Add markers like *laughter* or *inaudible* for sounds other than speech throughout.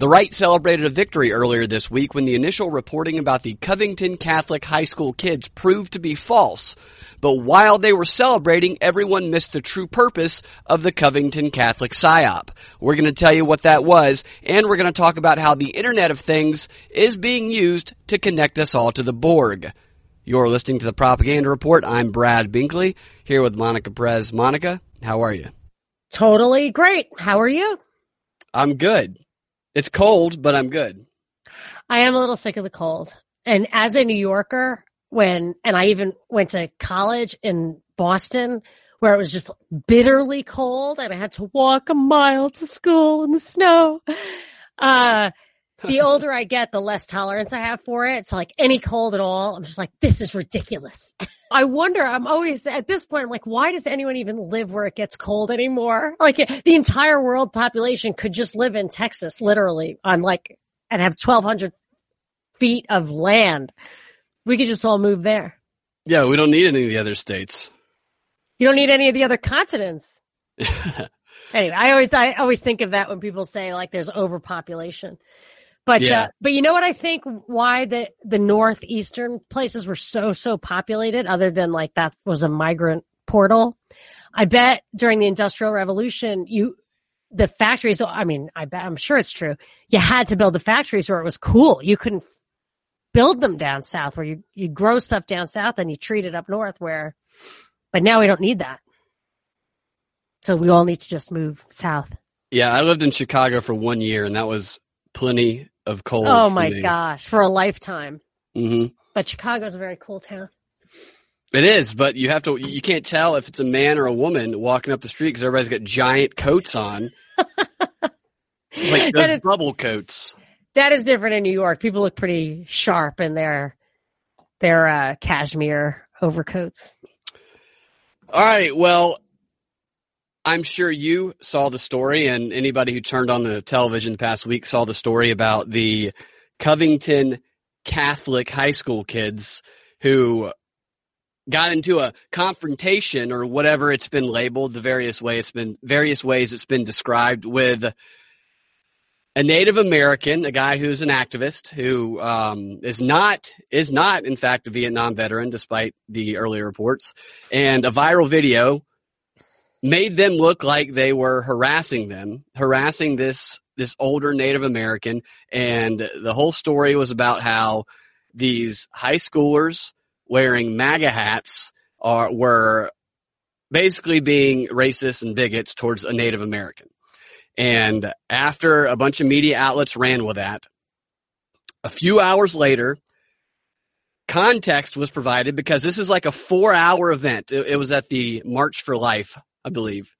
The right celebrated a victory earlier this week when the initial reporting about the Covington Catholic High School kids proved to be false. But while they were celebrating, everyone missed the true purpose of the Covington Catholic PSYOP. We're going to tell you what that was, and we're going to talk about how the Internet of Things is being used to connect us all to the Borg. You're listening to the Propaganda Report. I'm Brad Binkley, here with Monica Perez. Monica, how are you? Totally great. How are you? I'm good. It's cold, but I'm good. I am a little sick of the cold. And as a New Yorker, when, and I even went to college in Boston where it was just bitterly cold and I had to walk a mile to school in the snow. Uh, the older I get, the less tolerance I have for it. So like any cold at all, I'm just like, this is ridiculous. *laughs* I wonder, I'm always at this point, I'm like, why does anyone even live where it gets cold anymore? *laughs* Like the entire world population could just live in Texas, literally on like, and have 1200 feet of land. We could just all move there. Yeah, we don't need any of the other states. You don't need any of the other continents. *laughs* anyway, I always, I always think of that when people say like there's overpopulation. But yeah. uh, but you know what I think why the the northeastern places were so so populated other than like that was a migrant portal. I bet during the industrial revolution you the factories I mean I bet I'm sure it's true. You had to build the factories where it was cool. You couldn't build them down south where you you grow stuff down south and you treat it up north where but now we don't need that. So we all need to just move south. Yeah, I lived in Chicago for 1 year and that was plenty of cold. Oh my me. gosh, for a lifetime. Mm-hmm. But Chicago's a very cool town. It is, but you have to. You can't tell if it's a man or a woman walking up the street because everybody's got giant coats on. *laughs* it's like those is, bubble coats. That is different in New York. People look pretty sharp in their their uh, cashmere overcoats. All right. Well, I'm sure you saw the story, and anybody who turned on the television the past week saw the story about the Covington Catholic high school kids who got into a confrontation or whatever it's been labeled, the various way it's been various ways it's been described with a Native American, a guy who's an activist who um, is not is not in fact a Vietnam veteran, despite the earlier reports, and a viral video made them look like they were harassing them, harassing this this older Native American, and the whole story was about how these high schoolers wearing MAGA hats are were basically being racist and bigots towards a Native American. And after a bunch of media outlets ran with that, a few hours later, context was provided because this is like a four hour event. It, it was at the March for Life I believe.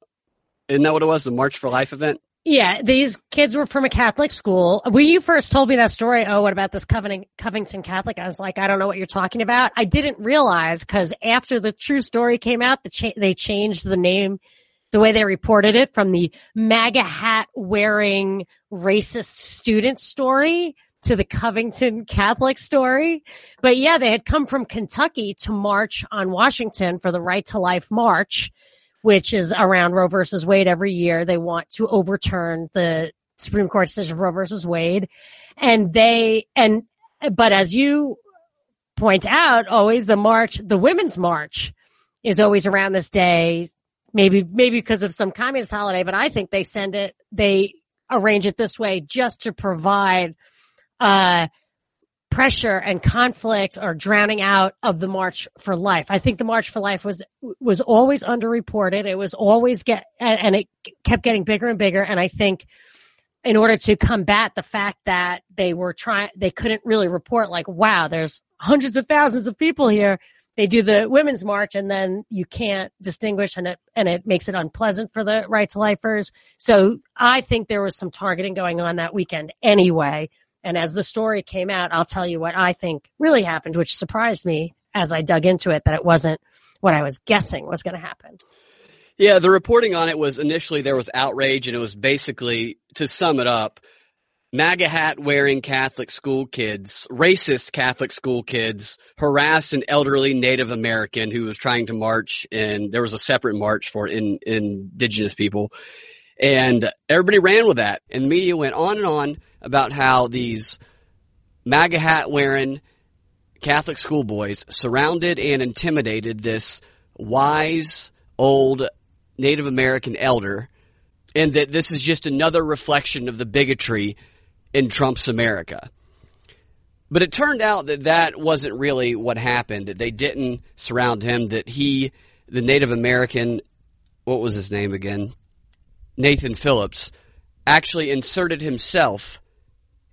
Isn't that what it was? The March for Life event? Yeah, these kids were from a Catholic school. When you first told me that story, oh, what about this Covington, Covington Catholic? I was like, I don't know what you're talking about. I didn't realize because after the true story came out, the cha- they changed the name, the way they reported it from the MAGA hat wearing racist student story to the Covington Catholic story. But yeah, they had come from Kentucky to march on Washington for the Right to Life March which is around Roe versus Wade every year. They want to overturn the Supreme Court decision of Roe versus Wade. And they, and, but as you point out, always the march, the women's march is always around this day. Maybe, maybe because of some communist holiday, but I think they send it, they arrange it this way just to provide, uh, pressure and conflict or drowning out of the March for Life. I think the March for Life was was always underreported. It was always get and, and it kept getting bigger and bigger. And I think in order to combat the fact that they were trying, they couldn't really report like, wow, there's hundreds of thousands of people here. They do the women's march and then you can't distinguish and it, and it makes it unpleasant for the right to lifers. So I think there was some targeting going on that weekend anyway and as the story came out, I'll tell you what I think really happened, which surprised me as I dug into it that it wasn't what I was guessing was going to happen. Yeah, the reporting on it was initially there was outrage, and it was basically, to sum it up, MAGA hat wearing Catholic school kids, racist Catholic school kids, harassed an elderly Native American who was trying to march, and there was a separate march for in, indigenous people. And everybody ran with that, and the media went on and on about how these MAGA hat wearing Catholic schoolboys surrounded and intimidated this wise old Native American elder, and that this is just another reflection of the bigotry in Trump's America. But it turned out that that wasn't really what happened, that they didn't surround him, that he, the Native American, what was his name again? Nathan Phillips, actually inserted himself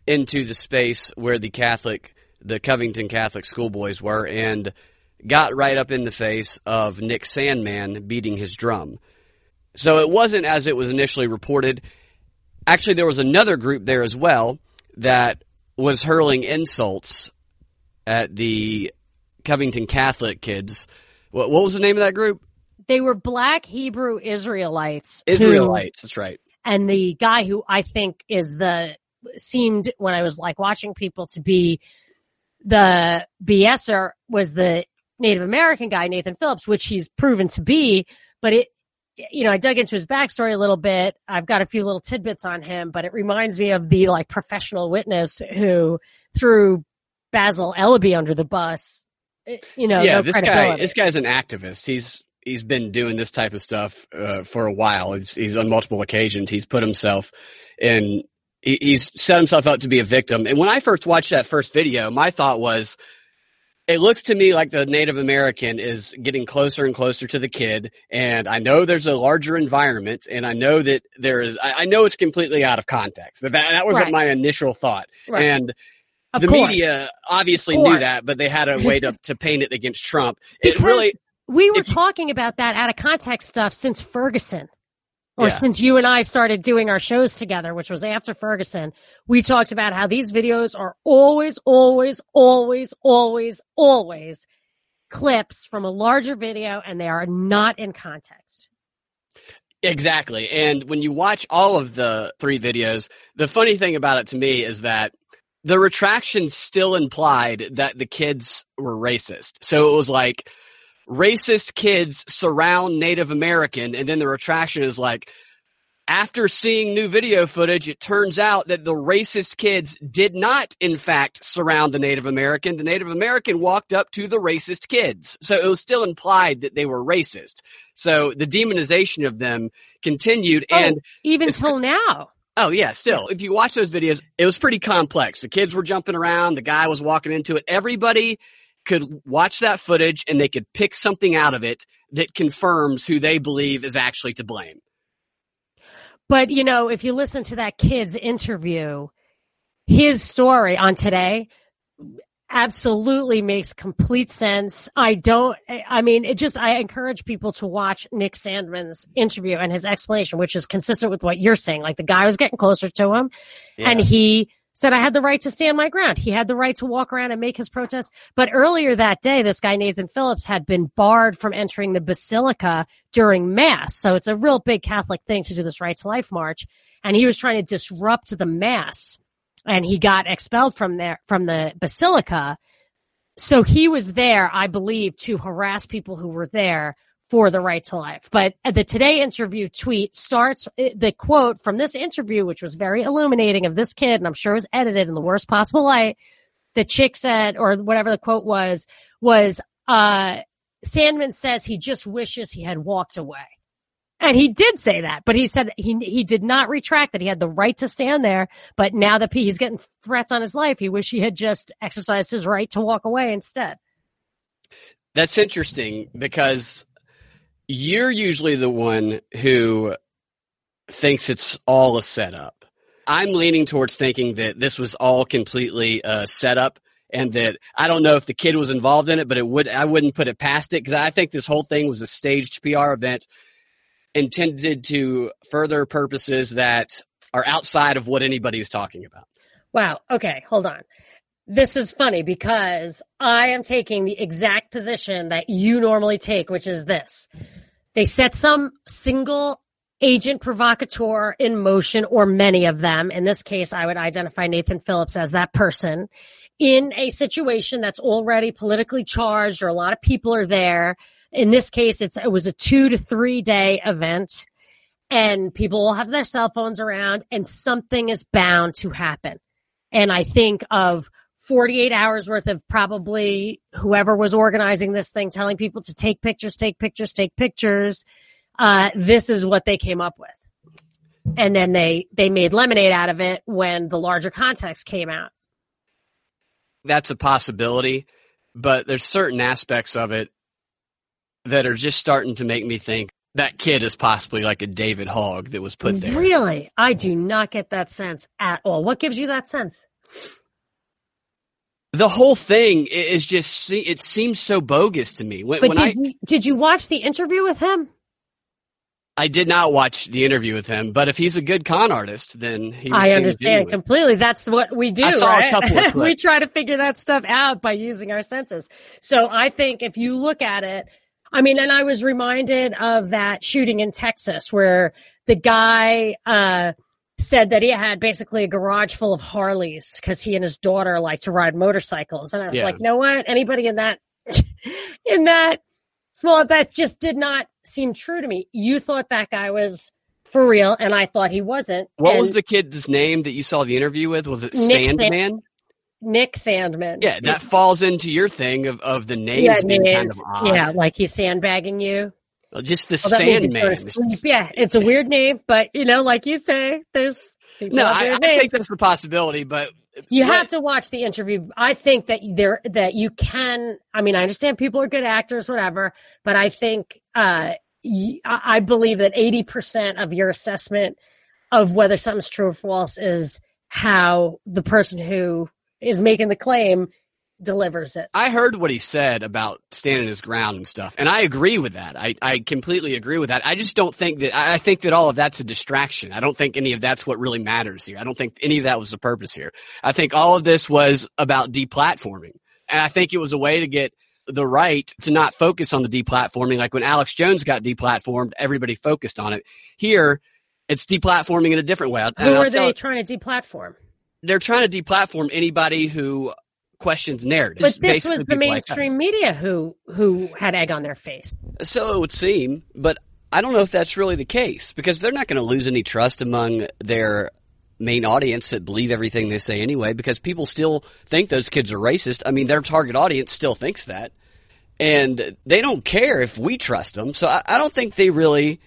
into the space where the Catholic, the Covington Catholic schoolboys were and got right up in the face of Nick Sandmann beating his drum. So it wasn't as it was initially reported. Actually, there was another group there as well that was hurling insults at the Covington Catholic kids. What, what was the name of that group? They were black Hebrew Israelites. Israelites, who, that's right. And the guy who I think is the seemed when I was like watching people to be the BSer was the Native American guy, Nathan Phillips, which he's proven to be. But it, you know, I dug into his backstory a little bit. I've got a few little tidbits on him, but it reminds me of the like professional witness who threw Basil Eleby under the bus. You know, yeah, no this guy, this guy's an activist. He's he's been doing this type of stuff uh, for a while. He's, he's on multiple occasions. He's put himself in. He, he's set himself up to be a victim. And when I first watched that first video, my thought was, it looks to me like the Native American is getting closer and closer to the kid. And I know there's a larger environment and I know that there is, I, I know it's completely out of context. That, that wasn't right. my initial thought. Right. And of the course. media obviously knew that, but they had a way to, to paint it against Trump. It really, we were talking about that out of context stuff since Ferguson or yeah. since you and I started doing our shows together, which was after Ferguson, we talked about how these videos are always, always, always, always, always clips from a larger video and they are not in context. Exactly. And when you watch all of the three videos, the funny thing about it to me is that the retraction still implied that the kids were racist. So it was like, racist kids surround Native American, and then the retraction is like, after seeing new video footage, it turns out that the racist kids did not, in fact, surround the Native American. The Native American walked up to the racist kids. So it was still implied that they were racist. So the demonization of them continued. Oh, and even till now. Oh yeah, still. If you watch those videos, it was pretty complex. The kids were jumping around, the guy was walking into it. Everybody could watch that footage and they could pick something out of it that confirms who they believe is actually to blame. But, you know, if you listen to that kid's interview, his story on today absolutely makes complete sense. I don't, I mean, it just, I encourage people to watch Nick Sandmann's interview and his explanation, which is consistent with what you're saying. Like the guy was getting closer to him yeah. and he said I had the right to stand my ground. He had the right to walk around and make his protest. But earlier that day, this guy, Nathan Phillips, had been barred from entering the basilica during mass. So it's a real big Catholic thing to do this right to life march. And he was trying to disrupt the mass and he got expelled from there, from the basilica. So he was there, I believe, to harass people who were there for the right to life. But the today interview tweet starts eh, the quote from this interview, which was very illuminating of this kid, and I'm sure was edited in the worst possible light. The chick said, or whatever the quote was, was, uh, Sandmann says he just wishes he had walked away. And he did say that, but he said he he did not retract that he had the right to stand there. But now that he's getting threats on his life, he wish he had just exercised his right to walk away instead. That's interesting because you're usually the one who thinks it's all a setup. I'm leaning towards thinking that this was all completely a setup and that I don't know if the kid was involved in it, but it would I wouldn't put it past it because I think this whole thing was a staged PR event intended to further purposes that are outside of what anybody is talking about. Wow. Okay, hold on. This is funny because I am taking the exact position that you normally take, which is this. They set some single agent provocateur in motion or many of them. In this case, I would identify Nathan Phillips as that person in a situation that's already politically charged or a lot of people are there. In this case, it's, it was a two to three day event and people will have their cell phones around and something is bound to happen. And I think of 48 hours worth of probably whoever was organizing this thing telling people to take pictures, take pictures, take pictures. Uh, this is what they came up with. And then they, they made lemonade out of it when the larger context came out. That's a possibility, but there's certain aspects of it that are just starting to make me think that kid is possibly like a David Hogg that was put there. Really? I do not get that sense at all. What gives you that sense? The whole thing is just, it seems so bogus to me. When, but when did, I, you, did you watch the interview with him? I did not watch the interview with him, but if he's a good con artist, then he I understand completely. That's what we do. I saw right? a couple of *laughs* we try to figure that stuff out by using our senses. So I think if you look at it, I mean, and I was reminded of that shooting in Texas where the guy, uh, said that he had basically a garage full of Harleys because he and his daughter like to ride motorcycles. And I was Yeah. like, you know what? Anybody in that, *laughs* in that small, that just did not seem true to me. You thought that guy was for real and I thought he wasn't. What And was the kid's name that you saw the interview with? Was it Nick Sand- Sandmann? Nick Sandmann? Yeah, that falls into your thing of, of the names yeah, being kind of odd. yeah, like he's sandbagging you. Just the Well, Sandman. going to It's sleep. just- Yeah, it's a weird name, but you know, like you say, there's No, I, I think that's the possibility, but You have to watch the interview. I think that there that you can. I mean, I understand people are good actors, whatever, but I think uh, y- I believe that eighty percent of your assessment of whether something's true or false is how the person who is making the claim delivers it. I heard what he said about standing his ground and stuff, and I agree with that. I, I completely agree with that. I just don't think that, I think that all of that's a distraction. I don't think any of that's what really matters here. I don't think any of that was the purpose here. I think all of this was about deplatforming. And I think it was a way to get the right to not focus on the deplatforming. Like when Alex Jones got deplatformed, everybody focused on it. Here, it's deplatforming in a different way. And Who I'll are they trying to deplatform? they're trying to deplatform anybody who questions narratives. But this was the people like mainstream media who who had egg on their face. So it would seem, but I don't know if that's really the case because they're not going to lose any trust among their main audience that believe everything they say anyway because people still think those kids are racist. I mean, their target audience still thinks that. And they don't care if we trust them. So I, I don't think they really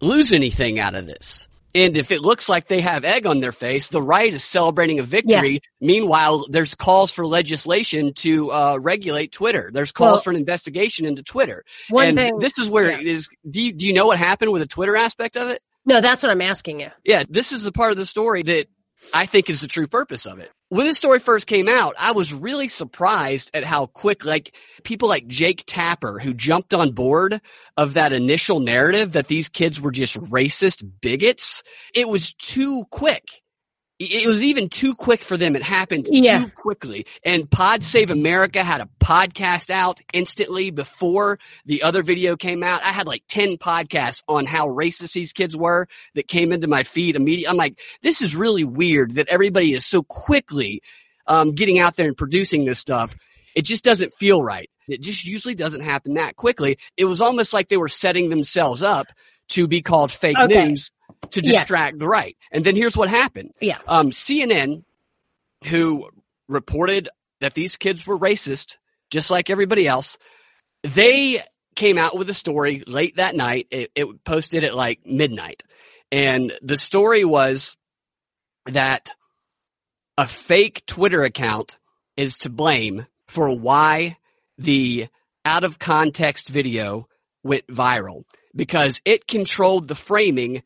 lose anything out of this. And if it looks like they have egg on their face, the right is celebrating a victory. Meanwhile, there's calls for legislation to uh, regulate Twitter. There's calls Well- for an investigation into Twitter. One and thing, this is where yeah. it is. Do you, do you know what happened with the Twitter aspect of it? no, that's what I'm asking you. Yeah, this is the part of the story that I think is the true purpose of it. When this story first came out, I was really surprised at how quick, like people like Jake Tapper, who jumped on board of that initial narrative that these kids were just racist bigots. It was too quick. It was even too quick for them. It happened Yeah. too quickly. And Pod Save America had a podcast out instantly before the other video came out. I had like 10 podcasts on how racist these kids were that came into my feed immediately. I'm like, this is really weird that everybody is so quickly um, getting out there and producing this stuff. It just doesn't feel right. It just usually doesn't happen that quickly. It was almost like they were setting themselves up to be called fake Okay. news to Yes. distract the right. And then here's what happened. Yeah. Um, CNN, who reported that these kids were racist, just like everybody else, they came out with a story late that night. It, it posted at like midnight. And the story was that a fake Twitter account is to blame for why the out of context video went viral because it controlled the framing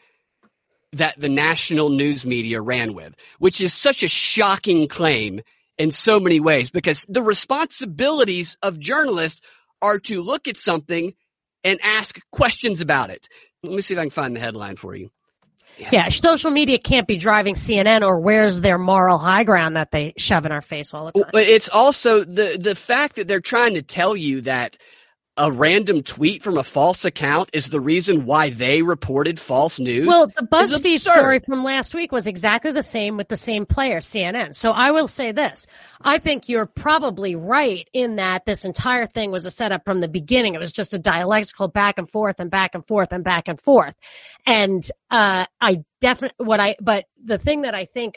that the national news media ran with, which is such a shocking claim in so many ways because the responsibilities of journalists are to look at something and ask questions about it. Let me see if I can find the headline for you. Yeah, social media can't be driving CNN or where's their moral high ground that they shove in our face all the time. But it's also the the fact that they're trying to tell you that a random tweet from a false account is the reason why they reported false news. Well, the BuzzFeed story from last week was exactly the same with the same player, CNN. So I will say this. I think you're probably right in that this entire thing was a setup from the beginning. It was just a dialectical back and forth and back and forth and back and forth. And, uh, I definitely, what I, but the thing that I think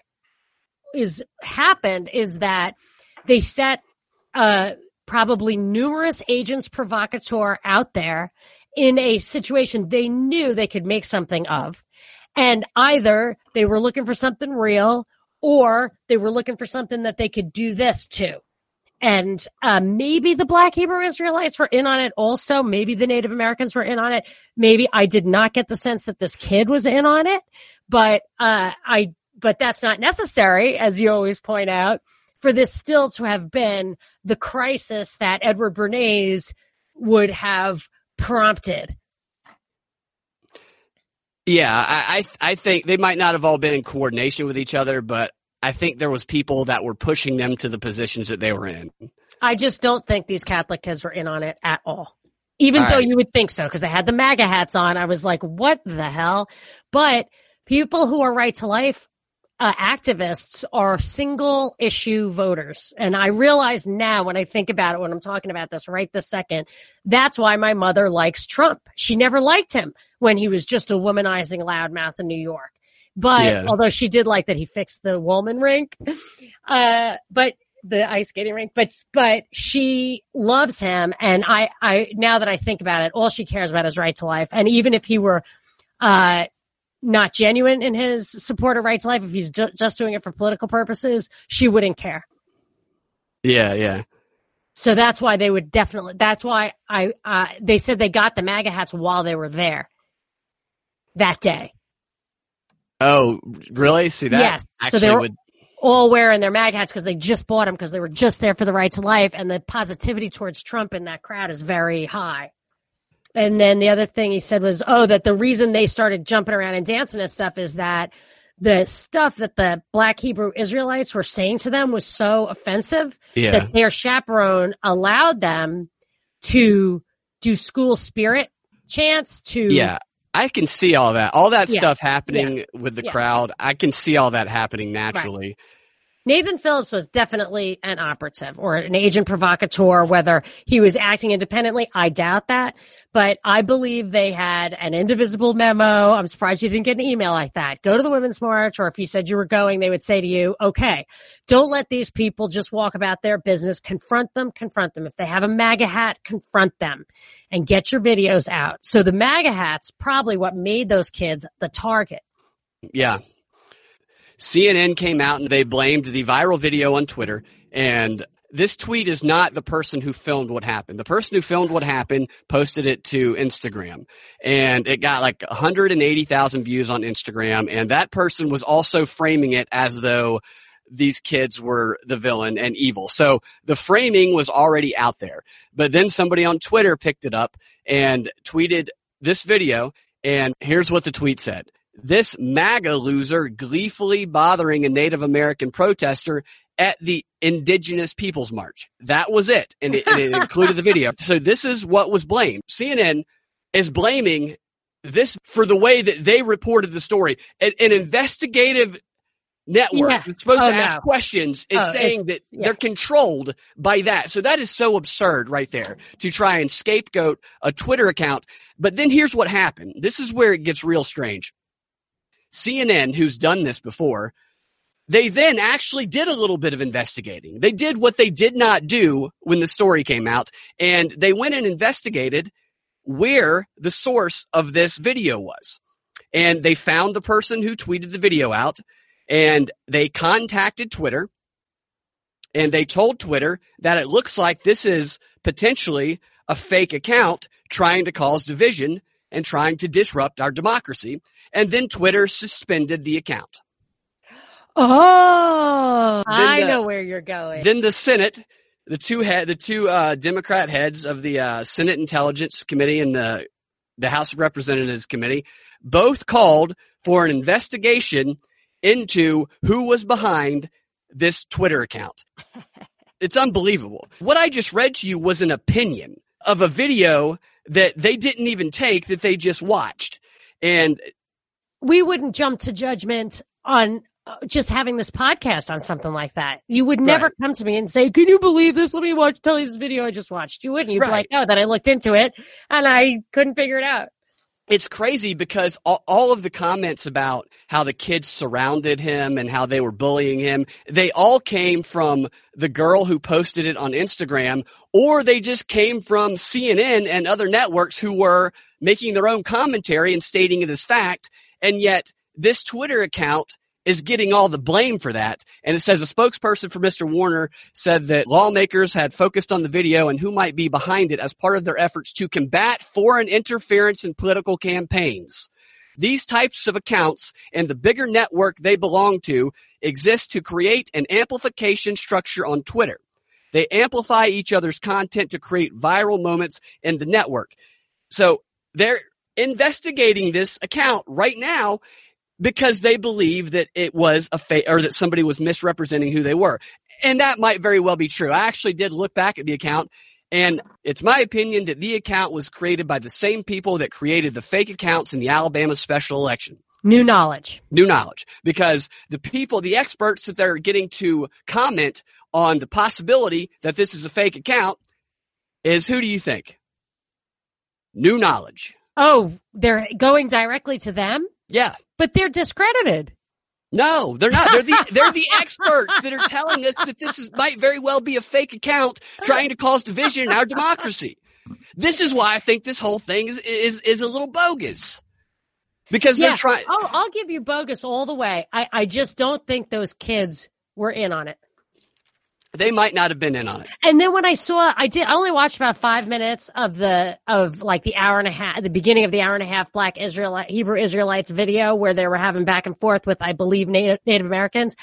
is happened is that they set, uh, probably numerous agents provocateur out there in a situation they knew they could make something of. And either they were looking for something real or they were looking for something that they could do this to. And uh, maybe the Black Hebrew Israelites were in on it also. Maybe the Native Americans were in on it. Maybe I did not get the sense that this kid was in on it, but uh, I. But that's not necessary, as you always point out for this still to have been the crisis that Edward Bernays would have prompted. Yeah, I, I, I think they might not have all been in coordination with each other, but I think there was people that were pushing them to the positions that they were in. I just don't think these Catholic kids were in on it at all. Even all though right. you would think so, because they had the MAGA hats on. I was like, what the hell? But people who are right to life uh, activists are single issue voters. And I realize now when I think about it, when I'm talking about this right this second, that's why my mother likes Trump. She never liked him when he was just a womanizing loudmouth in New York. But yeah. although she did like that he fixed the Wollman rink, uh, but the ice skating rink, but, but she loves him. And I, I, now that I think about it, all she cares about is right to life. And even if he were, uh, not genuine in his support of right to life, if he's ju- just doing it for political purposes, she wouldn't care. Yeah, yeah. So that's why they would definitely. That's why I. Uh, they said they got the MAGA hats while they were there that day. Oh, really? See that? Yes. so they were would... all wearing their MAGA hats because they just bought them because they were just there for the right to life, and the positivity towards Trump in that crowd is very high. And then the other thing he said was, oh, that the reason they started jumping around and dancing and stuff is that the stuff that the black Hebrew Israelites were saying to them was so offensive yeah. that their chaperone allowed them to do school spirit chants to. Yeah. I can see all that. All that yeah. stuff happening yeah. with the crowd. I can see all that happening naturally. Right. Nathan Phillips was definitely an operative or an agent provocateur, whether he was acting independently. I doubt that, but I believe they had an indivisible memo. I'm surprised you didn't get an email like that. Go to the Women's March, or if you said you were going, they would say to you, okay, don't let these people just walk about their business. Confront them, confront them. If they have a MAGA hat, confront them and get your videos out. So the MAGA hat's probably what made those kids the target. Yeah, CNN came out and they blamed the viral video on Twitter. And this tweet is not the person who filmed what happened. The person who filmed what happened posted it to Instagram and it got like 180,000 views on Instagram. And that person was also framing it as though these kids were the villain and evil. So the framing was already out there. But then somebody on Twitter picked it up and tweeted this video. And here's what the tweet said. This MAGA loser gleefully bothering a Native American protester at the Indigenous Peoples March. That was it. And it, and it included the video. So this is what was blamed. CNN is blaming this for the way that they reported the story. An, an investigative network yeah. that's supposed oh, to ask no. questions is oh, saying that yeah. they're controlled by that. So that is so absurd right there to try and scapegoat a Twitter account. But then here's what happened. This is where it gets real strange. CNN, who's done this before, they then actually did a little bit of investigating. They did what they did not do when the story came out, and they went and investigated where the source of this video was. And they found the person who tweeted the video out, and they contacted Twitter, and they told Twitter that it looks like this is potentially a fake account trying to cause division and trying to disrupt our democracy. And then Twitter suspended the account. Oh, I know where you're going. Then the Senate, the two head, the two uh, Democrat heads of the uh, Senate Intelligence Committee and the the House of Representatives Committee, both called for an investigation into who was behind this Twitter account. *laughs* it's unbelievable. What I just read to you was an opinion of a video that they didn't even take that they just watched. And we wouldn't jump to judgment on uh, just having this podcast on something like that. You would never Right. come to me and say, "Can you believe this? Let me watch tell you this video I just watched." You wouldn't. You'd be like, "Oh, then I looked into it and I couldn't figure it out." It's crazy because all, all of the comments about how the kids surrounded him and how they were bullying him, they all came from the girl who posted it on Instagram, or they just came from CNN and other networks who were making their own commentary and stating it as fact. And yet this Twitter account is getting all the blame for that. And it says a spokesperson for Mr. Warner said that lawmakers had focused on the video and who might be behind it as part of their efforts to combat foreign interference in political campaigns. These types of accounts and the bigger network they belong to exist to create an amplification structure on Twitter. They amplify each other's content to create viral moments in the network. So they're investigating this account right now because they believe that it was a fake or that somebody was misrepresenting who they were. And that might very well be true. I actually did look back at the account and it's my opinion that the account was created by the same people that created the fake accounts in the Alabama special election. New knowledge. New knowledge because the people, the experts that they're getting to comment on the possibility that this is a fake account is who do you think? New knowledge. Oh, they're going directly to them, Yeah. But they're discredited. No, they're not. They're the they're the experts that are telling us that this is might very well be a fake account trying to cause division in our democracy. This is why I think this whole thing is is is a little bogus. Because Yeah. they're trying Oh, I'll give you bogus all the way. I, I just don't think those kids were in on it. They might not have been in on it. And then when I saw, I did, I only watched about five minutes of the, of like the hour and a half, the beginning of the hour and a half Black Israelite, Hebrew Israelites video where they were having back and forth with, I believe, Native, Native Americans.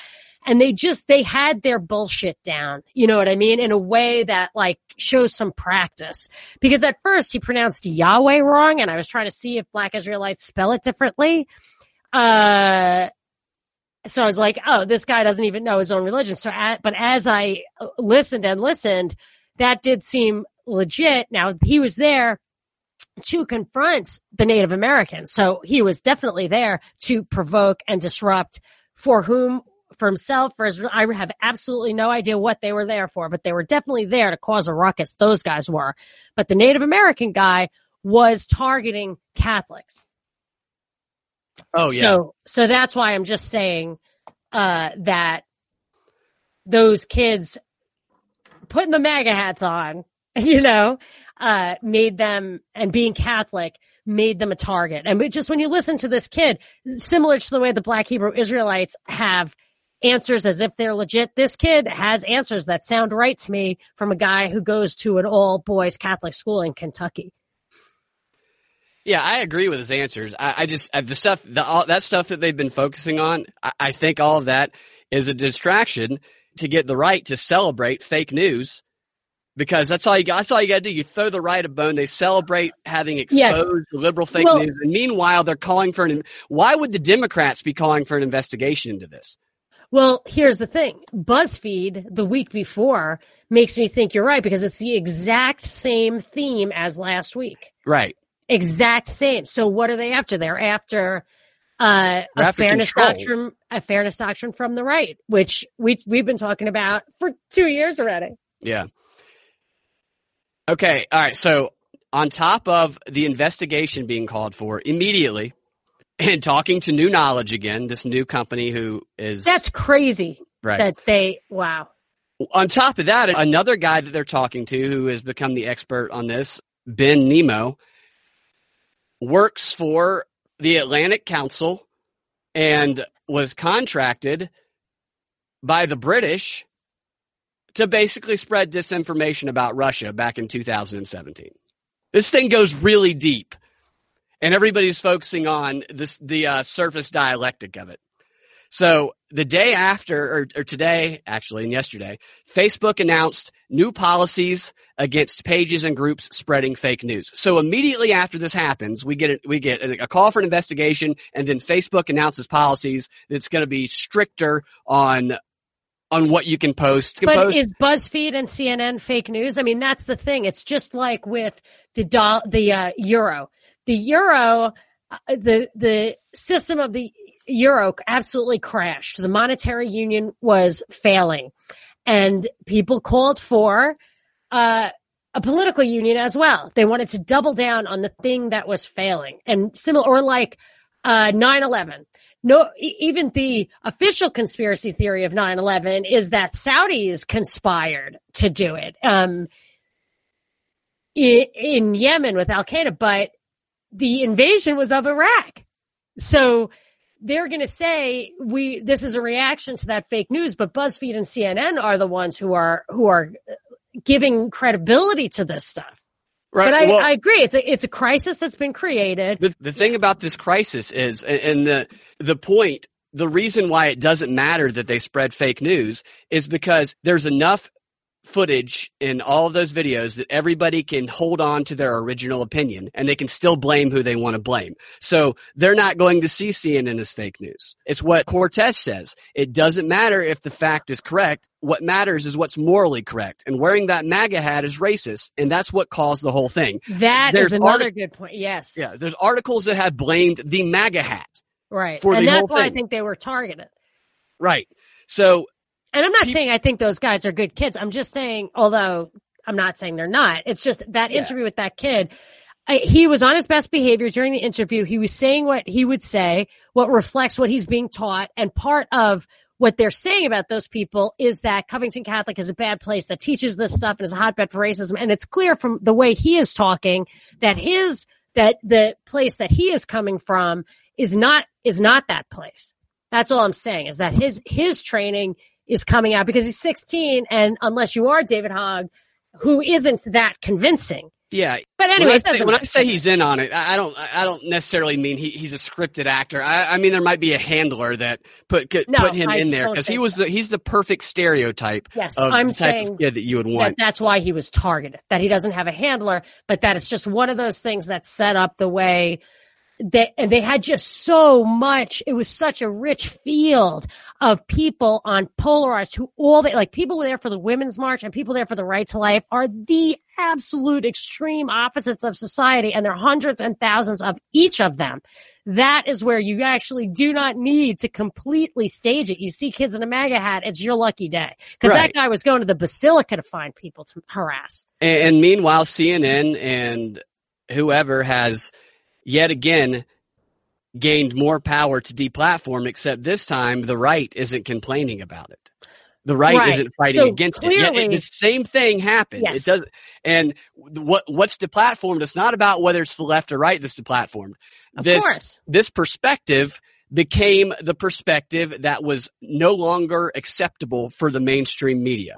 And they just, they had their bullshit down. You know what I mean? In a way that like shows some practice. Because at first he pronounced Yahweh wrong and I was trying to see if Black Israelites spell it differently. Uh, so I was like, oh, this guy doesn't even know his own religion. So, but as I uh, listened and listened, that did seem legit. Now he was there to confront the Native Americans. So he was definitely there to provoke and disrupt for whom, for himself, for his, I have absolutely no idea what they were there for, but they were definitely there to cause a ruckus. Those guys were. But the Native American guy was targeting Catholics. Oh yeah. So, so that's why I'm just saying uh, that those kids putting the MAGA hats on, *laughs* you know, uh, made them and being Catholic made them a target. And just when you listen to this kid, similar to the way the Black Hebrew Israelites have answers as if they're legit, this kid has answers that sound right to me from a guy who goes to an all boys Catholic school in Kentucky. Yeah, I agree with his answers. I, I just the stuff the all, that stuff that they've been focusing on. I, I think all of that is a distraction to get the right to celebrate fake news because that's all you got. That's all you got to do. You throw the right a bone. They celebrate having Yes. exposed liberal fake Well- news, and meanwhile they're calling for an. Why would the Democrats be calling for an investigation into this? Well, here's the thing. BuzzFeed the week before makes me think you're right because it's the exact same theme as last week. Right. Exact same. So what are they after? They're after uh, a fairness control. doctrine, a fairness doctrine from the right, which we we've been talking about for two years already. Yeah. Okay. All right. So on top of the investigation being called for immediately and talking to New Knowledge again, this new company who is That's crazy right. that they wow. on top of that, another guy that they're talking to who has become the expert on this, Ben Nimmo, works for the Atlantic Council and was contracted by the British to basically spread disinformation about Russia back in 2017. This thing goes really deep, and everybody's focusing on this the uh, surface dialectic of it. So the day after, or, or today, actually, and yesterday, Facebook announced new policies against pages and groups spreading fake news. So immediately after this happens, we get a, we get a, a call for an investigation, and then Facebook announces policies that's going to be stricter on on what you can post. You but post. is BuzzFeed and CNN fake news? I mean, that's the thing. It's just like with the do- the uh, euro. The euro, uh, the the system of the euro absolutely crashed. The monetary union was failing, and people called for uh, a political union as well. They wanted to double down on the thing that was failing, and similar or like uh, 9/11 no, even the official conspiracy theory of 9-11 is that Saudis conspired to do it, um, in, in Yemen with Al Qaeda, but the invasion was of Iraq. So they're going to say we, this is a reaction to that fake news, but BuzzFeed and CNN are the ones who are, who are uh, giving credibility to this stuff. Right. But I, well, I agree. It's a it's a crisis that's been created. The, the thing about this crisis is, and the the point, the reason why it doesn't matter that they spread fake news is because there's enough footage in all of those videos that everybody can hold on to their original opinion and they can still blame who they want to blame. So they're not going to see CNN as fake news. It's what Cortez says. It doesn't matter if the fact is correct. What matters is what's morally correct. And wearing that MAGA hat is racist. And that's what caused the whole thing. That there's is another artic- good point. Yes. Yeah. There's articles that have blamed the MAGA hat. Right. For and that's why thing. I think they were targeted. Right. So and I'm not People, saying I think those guys are good kids. I'm just saying, although I'm not saying they're not, it's just that yeah. interview with that kid. I, he was on his best behavior during the interview. He was saying what he would say, what reflects what he's being taught. And part of what they're saying about those people is that Covington Catholic is a bad place that teaches this stuff and is a hotbed for racism. And it's clear from the way he is talking that his, that the place that he is coming from is not, is not that place. That's all I'm saying is that his, his training is coming out because he's 16. And unless you are David Hogg, who isn't that convincing. Yeah, but anyway, when I, say, when I say, he's in on it, I don't. I don't necessarily mean he, he's a scripted actor. I, I, mean there might be a handler that put no, put him I in there because he was the he's the perfect stereotype. Yes, I'm saying that you would want. That that's why he was targeted. That he doesn't have a handler, but that it's just one of those things that's set up the way they, and they had just so much. It was such a rich field of people on polarized who all they like people were there for the women's march and people there for the right to life are the absolute extreme opposites of society. And there are hundreds and thousands of each of them. That is where you actually do not need to completely stage it. You see kids in a MAGA hat, it's your lucky day. Cause right. that guy was going to the basilica to find people to harass. And, and meanwhile, CNN and whoever has, yet again gained more power to deplatform, except this time the right isn't complaining about it. The right, right. isn't fighting so against clearly, it. the same thing happened. Yes. It does, and what what's deplatformed? It's not about whether it's the left or right that's deplatformed. Of this course. this perspective became the perspective that was no longer acceptable for the mainstream media.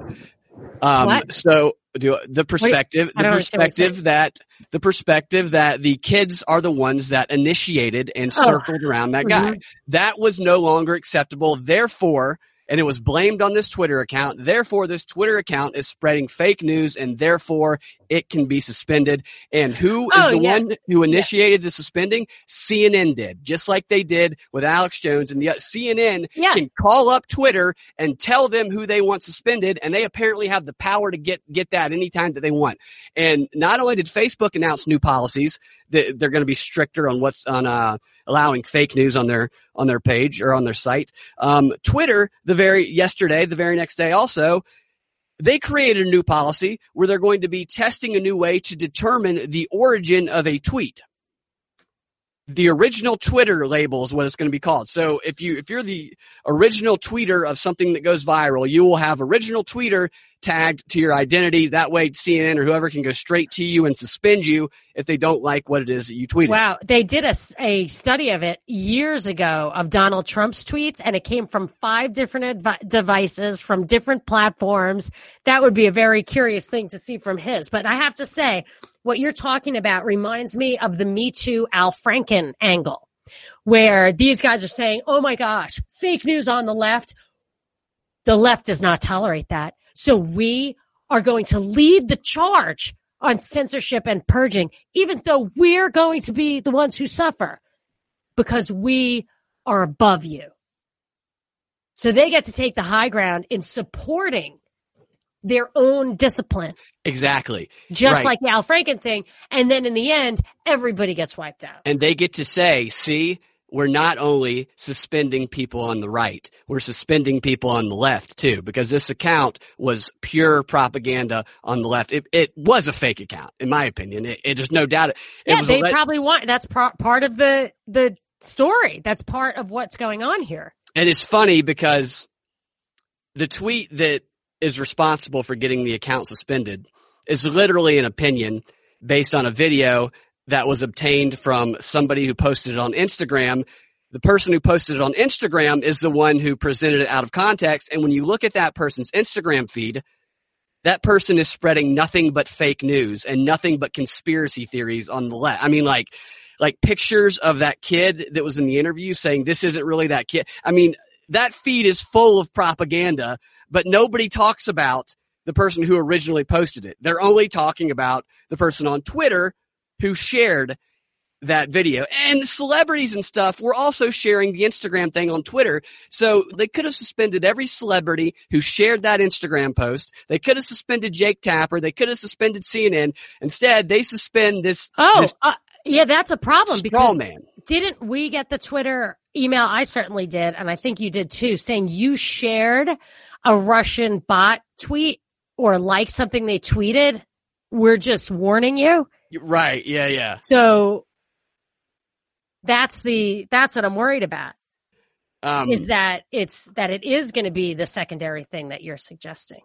Um, what? so do the perspective, Wait, the perspective that the perspective that the kids are the ones that initiated and oh. circled around that guy. Mm-hmm. That was no longer acceptable. Therefore, and it was blamed on this Twitter account. Therefore, this Twitter account is spreading fake news and therefore it can be suspended. And who is oh, the yes. one who initiated the suspending? CNN did, just like they did with Alex Jones. And the CNN yeah. can call up Twitter and tell them who they want suspended. And they apparently have the power to get, get that anytime that they want. And not only did Facebook announce new policies that they're going to be stricter on what's on, uh, allowing fake news on their on their page or on their site. Um, Twitter, the very yesterday, the very next day, also they created a new policy where they're going to be testing a new way to determine the origin of a tweet. The original Twitter label is what it's going to be called. So if you if you're the original tweeter of something that goes viral, you will have original tweeter tagged to your identity. That way, CNN or whoever can go straight to you and suspend you if they don't like what it is that you tweeted. Wow. They did a, a study of it years ago of Donald Trump's tweets, and it came from five different advi- devices from different platforms. That would be a very curious thing to see from his. But I have to say, what you're talking about reminds me of the Me Too Al Franken angle, where these guys are saying, oh my gosh, fake news on the left. The left does not tolerate that. So we are going to lead the charge on censorship and purging, even though we're going to be the ones who suffer because we are above you. So they get to take the high ground in supporting their own discipline, Exactly. just Right. like the Al Franken thing. And then in the end, everybody gets wiped out. And they get to say, see, we're not only suspending people on the right, we're suspending people on the left too, because this account was pure propaganda on the left. It, it was a fake account, in my opinion. It, it there's no doubt. It, it yeah, they le- probably want that's pro- part of the the story. That's part of what's going on here. and it's funny because the tweet that is responsible for getting the account suspended is literally an opinion based on a video that was obtained from somebody who posted it on Instagram. The person who posted it on Instagram is the one who presented it out of context. And when you look at that person's Instagram feed, that person is spreading nothing but fake news and nothing but conspiracy theories on the left. I mean, like, like pictures of that kid that was in the interview saying this isn't really that kid. I mean, that feed is full of propaganda, but nobody talks about the person who originally posted it. They're only talking about the person on Twitter who shared that video. And celebrities and stuff were also sharing the Instagram thing on Twitter. So they could have suspended every celebrity who shared that Instagram post. They could have suspended Jake Tapper. They could have suspended CNN. Instead, they suspend this, Oh, this uh, yeah, that's a problem because man. Didn't we get the Twitter email? I certainly did, and I think you did too, saying you shared a Russian bot tweet or like something they tweeted. We're just warning you. Right. Yeah. Yeah. So that's the that's what I'm worried about Um, is that it's that it is going to be the secondary thing that you're suggesting.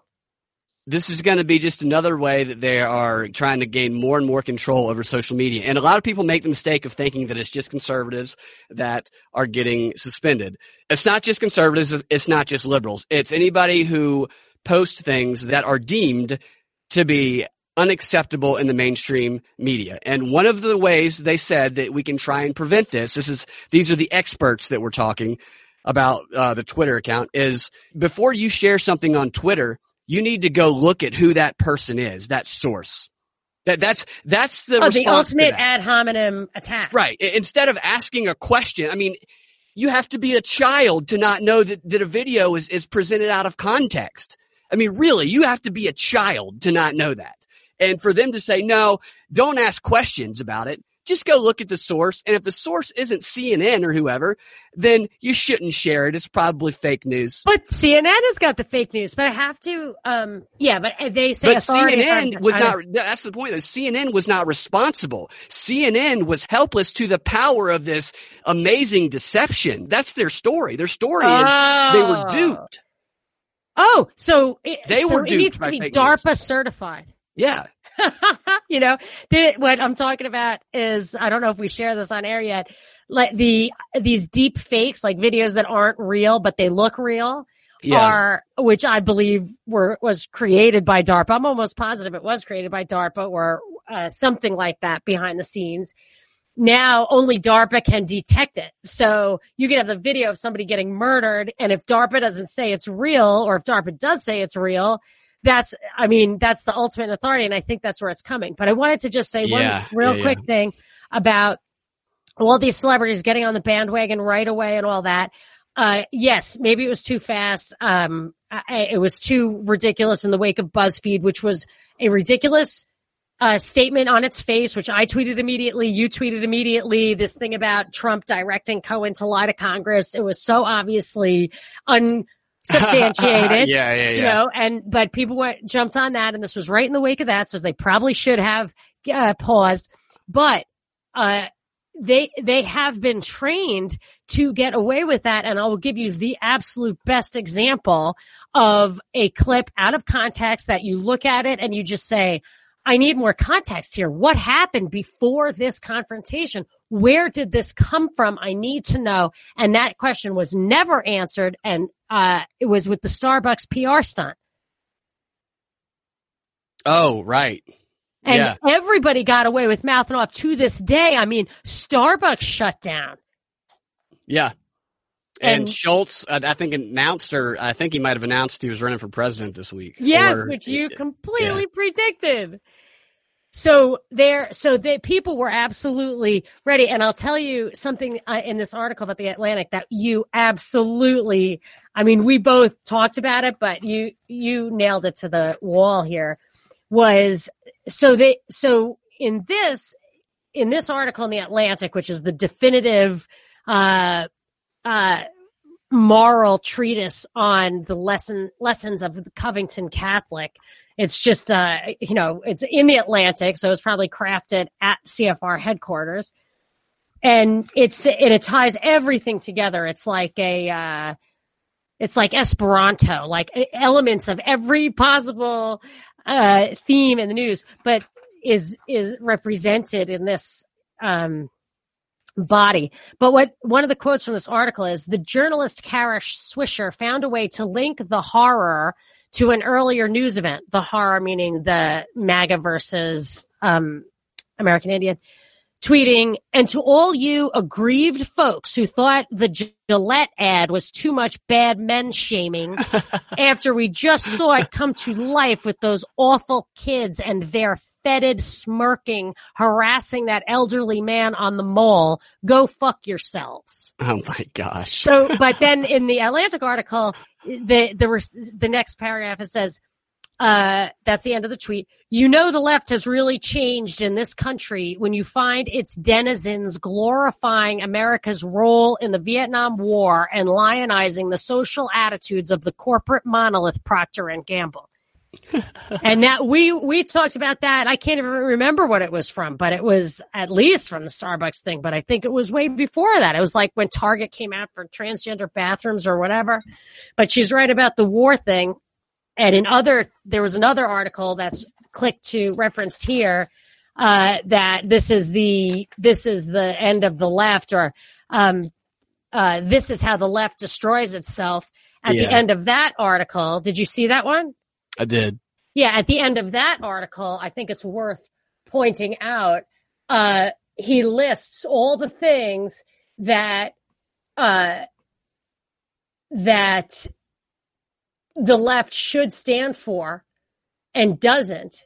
This is going to be just another way that they are trying to gain more and more control over social media. And a lot of people make the mistake of thinking that it's just conservatives that are getting suspended. It's not just conservatives. It's not just liberals. It's anybody who posts things that are deemed to be unacceptable in the mainstream media. And one of the ways they said that we can try and prevent this, this is, these are the experts that we're talking about, uh, the Twitter account is before you share something on Twitter, you need to go look at who that person is, that source. That that's that's the Oh, the ultimate ad hominem attack. right. Instead of asking a question, I mean, you have to be a child to not know that, that a video is is presented out of context. I mean, really, you have to be a child to not know that. And for them to say no, don't ask questions about it. Just go look at the source. And if the source isn't CNN or whoever, then you shouldn't share it. It's probably fake news. But CNN has got the fake news. But I have to, um, yeah. But they say But CNN was not, that's the point. though. CNN was not responsible. CNN was helpless to the power of this amazing deception. That's their story. Their story is they were Oh. duped. Oh, so it, They so were it duped needs to be DARPA certified. Yeah. *laughs* you know, the, what I'm talking about is I don't know if we share this on air yet. Like the these deep fakes, like videos that aren't real but they look real, Yeah. are which I believe were was created by DARPA. I'm almost positive it was created by DARPA or uh, something like that behind the scenes. Now only DARPA can detect it. So you can have the video of somebody getting murdered, and if DARPA doesn't say it's real, or if DARPA does say it's real, that's I mean that's the ultimate authority, and I think that's where it's coming. But I wanted to just say Yeah, one real yeah, quick thing about all these celebrities getting on the bandwagon right away and all that. Uh, yes, maybe it was too fast. Um, I, it was too ridiculous in the wake of BuzzFeed, which was a ridiculous uh, statement on its face, which I tweeted immediately. You tweeted immediately. This thing about Trump directing Cohen to lie to Congress. It was so obviously unsubstantiated yeah, *laughs* yeah, yeah. you know, and but people went jumped on that, and this was right in the wake of that, so they probably should have uh, paused. But uh, they they have been trained to get away with that, and I will give you the absolute best example of a clip out of context that you look at it and you just say. I need more context here. What happened before this confrontation? Where did this come from? I need to know. And that question was never answered. And uh, it was with the Starbucks PR stunt. oh, right. And Yeah. everybody got away with mouthing off to this day. I mean, Starbucks shut down. Yeah. And, And- Schultz, uh, I think announced, or I think he might have announced he was running for president this week. Yes, Or- which you completely predicted. So there, so the people were absolutely ready. And I'll tell you something uh, in this article about the Atlantic that you absolutely, I mean, we both talked about it, but you, you nailed it to the wall here was so they, so in this, in this article in the Atlantic, which is the definitive, uh, uh, moral treatise on the lesson lessons of the Covington Catholic. It's just uh you know, it's in the Atlantic, so it's probably crafted at CFR headquarters. And it's and it ties everything together. It's like a uh it's like Esperanto, like elements of every possible uh theme in the news, but is is represented in this um body. But what one of the quotes from this article is the journalist Kara Swisher found a way to link the horror to an earlier news event. The horror meaning the MAGA versus um, American Indian. Tweeting, and to all you aggrieved folks who thought the Gillette ad was too much bad men shaming *laughs* after we just saw it come to life with those awful kids and their fetid, smirking, harassing that elderly man on the mall. Go fuck yourselves. Oh my gosh. So, *laughs* but then in the Atlantic article, the, the, the next paragraph, it says, uh, that's the end of the tweet. You know, the left has really changed in this country when you find its denizens glorifying America's role in the Vietnam War and lionizing the social attitudes of the corporate monolith Procter and Gamble *laughs* and that we we talked about that. I can't even remember what it was from, but it was at least from the Starbucks thing. But I think it was way before that. It was like when Target came out for transgender bathrooms or whatever. But she's right about the war thing. And in other, there was another article that's clicked to referenced here uh, that this is the this is the end of the left, or um, uh, this is how the left destroys itself. At yeah. the end of that article, did you see that one? I did. Yeah, at the end of that article, I think it's worth pointing out. Uh, he lists all the things that uh, that the left should stand for and doesn't.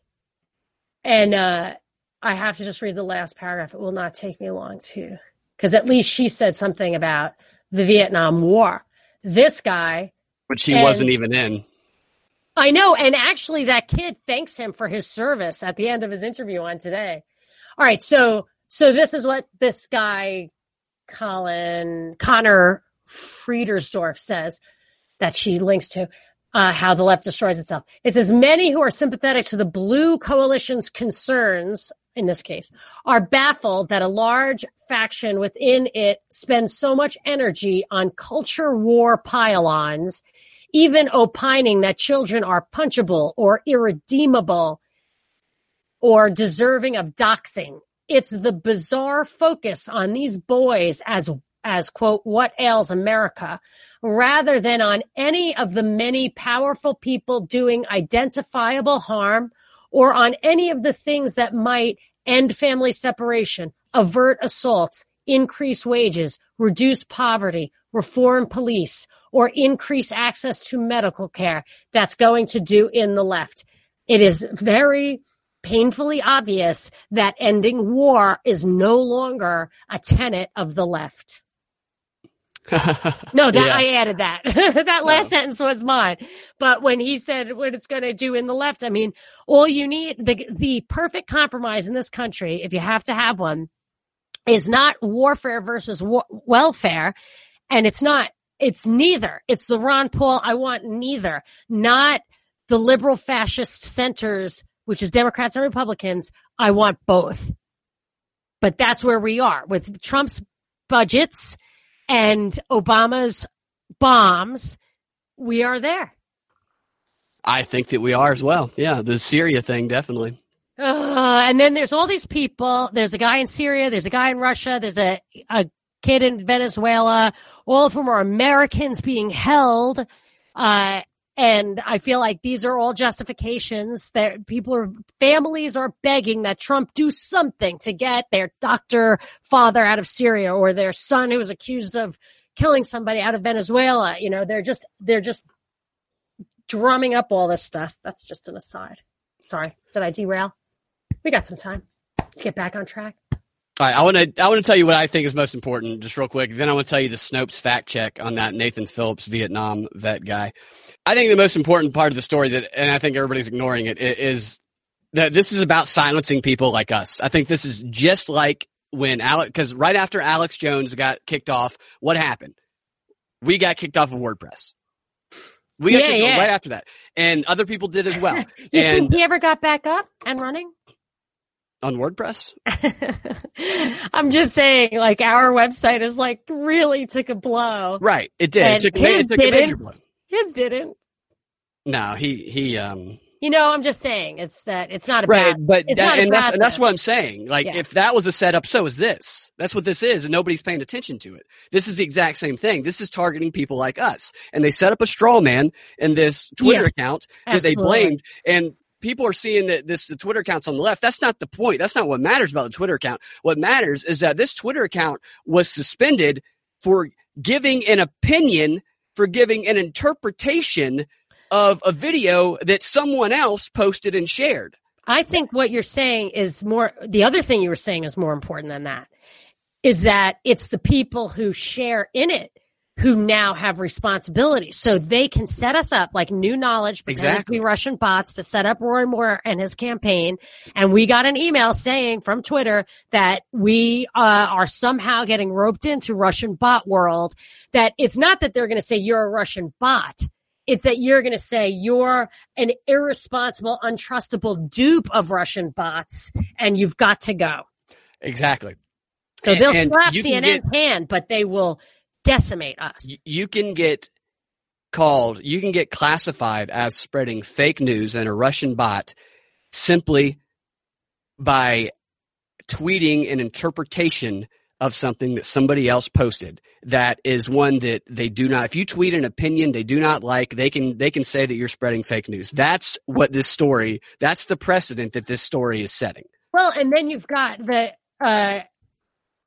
And uh, I have to just read the last paragraph. It will not take me long to, because at least she said something about the Vietnam War. This guy, which she and, wasn't even in. I know. And actually, that kid thanks him for his service at the end of his interview on today. All right. So, so this is what this guy, Colin, Conor Friedersdorf says that she links to. Uh, how the left destroys itself. It says many who are sympathetic to the blue coalition's concerns, in this case, are baffled that a large faction within it spends so much energy on culture war pile-ons even opining that children are punchable or irredeemable or deserving of doxing. It's the bizarre focus on these boys as as quote what ails America rather than on any of the many powerful people doing identifiable harm or on any of the things that might end family separation, avert assaults, increase wages, reduce poverty, reform police, or increase access to medical care that's going to do in the left. It is very painfully obvious that ending war is no longer a tenet of the left. *laughs* no, that, yeah. I added that. *laughs* that last sentence was mine. But when he said what it's going to do in the left, I mean, all you need, the, the perfect compromise in this country, if you have to have one, is not warfare versus welfare. And it's not it's neither. It's the Ron Paul, I want neither. Not the liberal fascist centers, which is Democrats and Republicans. I want both. But that's where we are with Trump's budgets and Obama's bombs. We are there. I think that we are as well. Yeah, the Syria thing, definitely. Uh, and then there's all these people. There's a guy in Syria. There's a guy in Russia. There's a, a kid in Venezuela, all of whom are Americans being held. Uh, and I feel like these are all justifications that people are, families are begging that Trump do something to get their doctor father out of Syria or their son who was accused of killing somebody out of Venezuela. You know, they're just, they're just drumming up all this stuff. That's just an aside. Sorry. Did I derail? We got some time. Let's get back on track. All right, I want to I want to tell you what I think is most important, just real quick. Then I want to tell you the Snopes fact check on that Nathan Phillips Vietnam vet guy. I think the most important part of the story that, and I think everybody's ignoring it, is that this is about silencing people like us. I think this is just like when Alex, because right after Alex Jones got kicked off, what happened? We got kicked off of WordPress. We got Yeah, kicked off yeah. right after that, and other people did as well. *laughs* You and think he ever got back up and running? On WordPress, *laughs* I'm just saying, like our website is like really took a blow. right? It did. It took, his it took a major didn't. blow. His didn't. No, he he um You know, I'm just saying it's that it's not a right, about. but it's that, and that's and that's what I'm saying. Like Yeah. if that was a setup, so is this. That's what this is, and nobody's paying attention to it. This is the exact same thing. This is targeting people like us, and they set up a straw man in this Twitter Yes, account that they blamed, and people are seeing that this the Twitter account's on the left. That's not the point. That's not what matters about the Twitter account. What matters is that this Twitter account was suspended for giving an opinion, for giving an interpretation of a video that someone else posted and shared. I think what you're saying is more, the other thing you were saying is more important than that. Is that it's the people who share in it who now have responsibility. So they can set us up like new knowledge, Exactly. to be Russian bots to set up Roy Moore and his campaign. And we got an email saying from Twitter that we uh, are somehow getting roped into Russian bot world. That it's not that they're going to say you're a Russian bot. It's that you're going to say you're an irresponsible, untrustable dupe of Russian bots and you've got to go. Exactly. So And- they'll slap CNN's get- hand, but they will decimate us. You can get called, you can get classified as spreading fake news and a Russian bot simply by tweeting an interpretation of something that somebody else posted. That is one that they do not if you tweet an opinion they do not like they can they can say that you're spreading fake news. That's what this story that's the precedent that this story is setting. Well, and then you've got the uh,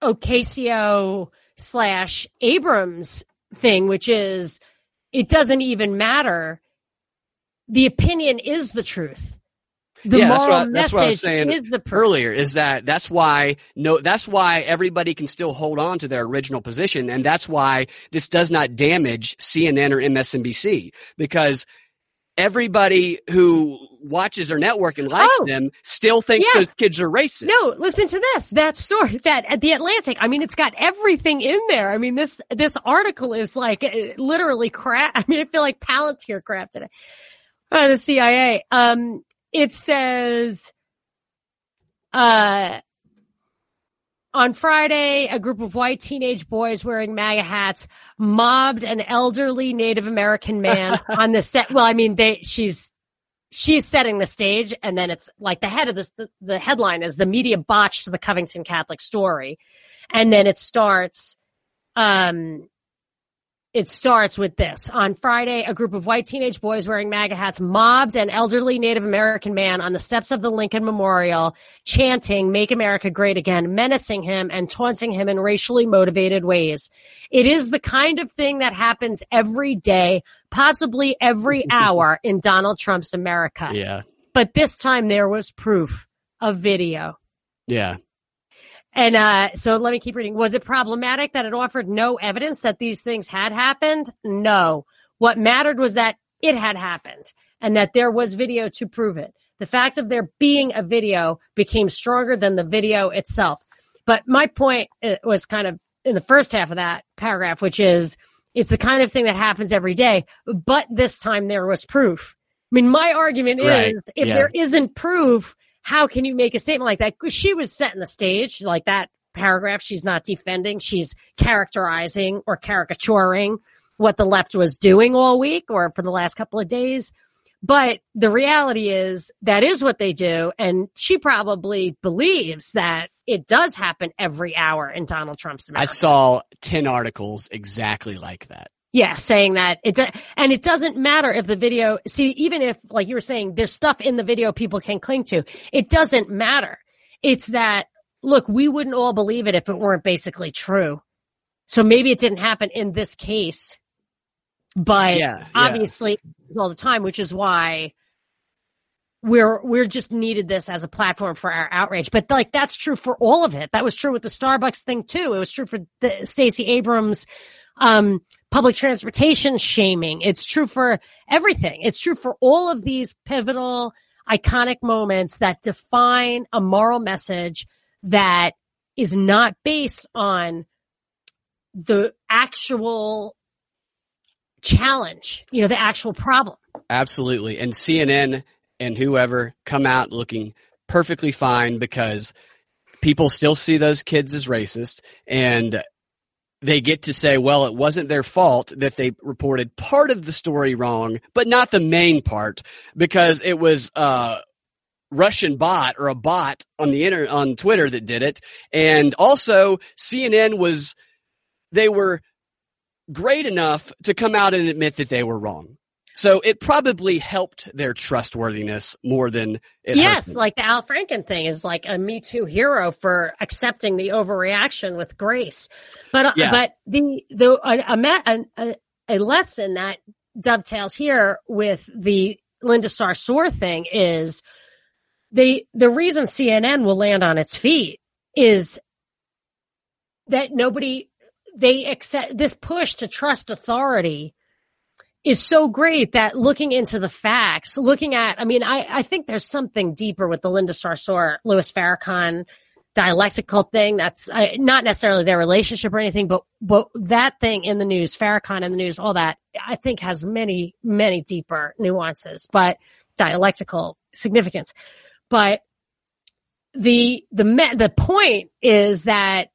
Ocasio slash Abrams thing, which is it doesn't even matter. The opinion is the truth. The Yeah, that's what I- that's what I was saying is earlier is that that's why no that's why everybody can still hold on to their original position and that's why this does not damage CNN or MSNBC because everybody who watches their network and likes Oh. them still thinks Yeah. those kids are racist. No, listen to this. That story, that at the Atlantic. I mean, it's got everything in there. I mean, this this article is like uh, literally crap. *laughs* I mean, I feel like Palantir crafted it. Uh, the CIA. Um, it says, uh, on Friday, a group of white teenage boys wearing MAGA hats mobbed an elderly Native American man *laughs* on the set. Well, I mean, they, she's, she's setting the stage and then it's like the head of this, the, the headline is the media botched the Covington Catholic story. And then it starts, um, it starts with this. On Friday, a group of white teenage boys wearing MAGA hats mobbed an elderly Native American man on the steps of the Lincoln Memorial, chanting, Make America Great Again, menacing him and taunting him in racially motivated ways. It is the kind of thing that happens every day, possibly every *laughs* hour in Donald Trump's America. Yeah. But this time there was proof of video. Yeah. And uh, so let me keep reading. Was it problematic that it offered no evidence that these things had happened? No. What mattered was that it had happened and that there was video to prove it. The fact of there being a video became stronger than the video itself. But my point uh, was kind of in the first half of that paragraph, which is it's the kind of thing that happens every day, but this time there was proof. I mean, my argument Right. is if Yeah. there isn't proof, how can you make a statement like that? She was setting the stage, like that paragraph. She's not defending. She's characterizing or caricaturing what the left was doing all week or for the last couple of days. But the reality is that is what they do. And she probably believes that it does happen every hour in Donald Trump's I saw 10 articles exactly like that. Yeah, saying that it do- and it doesn't matter if the video. See, even if like you were saying, there's stuff in the video people can cling to. It doesn't matter. It's that look, we wouldn't all believe it if it weren't basically true. So maybe it didn't happen in this case, but Yeah, yeah. obviously all the time, which is why we're we're just needed this as a platform for our outrage. But like that's true for all of it. That was true with the Starbucks thing too. It was true for the Stacey Abrams um, public transportation shaming. It's true for everything. It's true for all of these pivotal, iconic moments that define a moral message that is not based on the actual challenge, you know, the actual problem. Absolutely. And CNN and whoever come out looking perfectly fine because people still see those kids as racist and they get to say, well, it wasn't their fault that they reported part of the story wrong, but not the main part because it was a Russian bot or a bot on the internet on Twitter that did it. And also CNN was, they were great enough to come out and admit that they were wrong. So it probably helped their trustworthiness more than it yes, like the Al Franken thing is like a Me Too hero for accepting the overreaction with grace. But uh, but the the a, a, a lesson that dovetails here with the Linda Sarsour thing is the the reason CNN will land on its feet is that nobody they accept this push to trust authority is so great that looking into the facts, looking at, I mean, I, I think there's something deeper with the Linda Sarsour, Louis Farrakhan dialectical thing. That's I, not necessarily their relationship or anything, but, but that thing in the news, Farrakhan in the news, all that, I think has many, many deeper nuances, but dialectical significance. But the, the, the point is that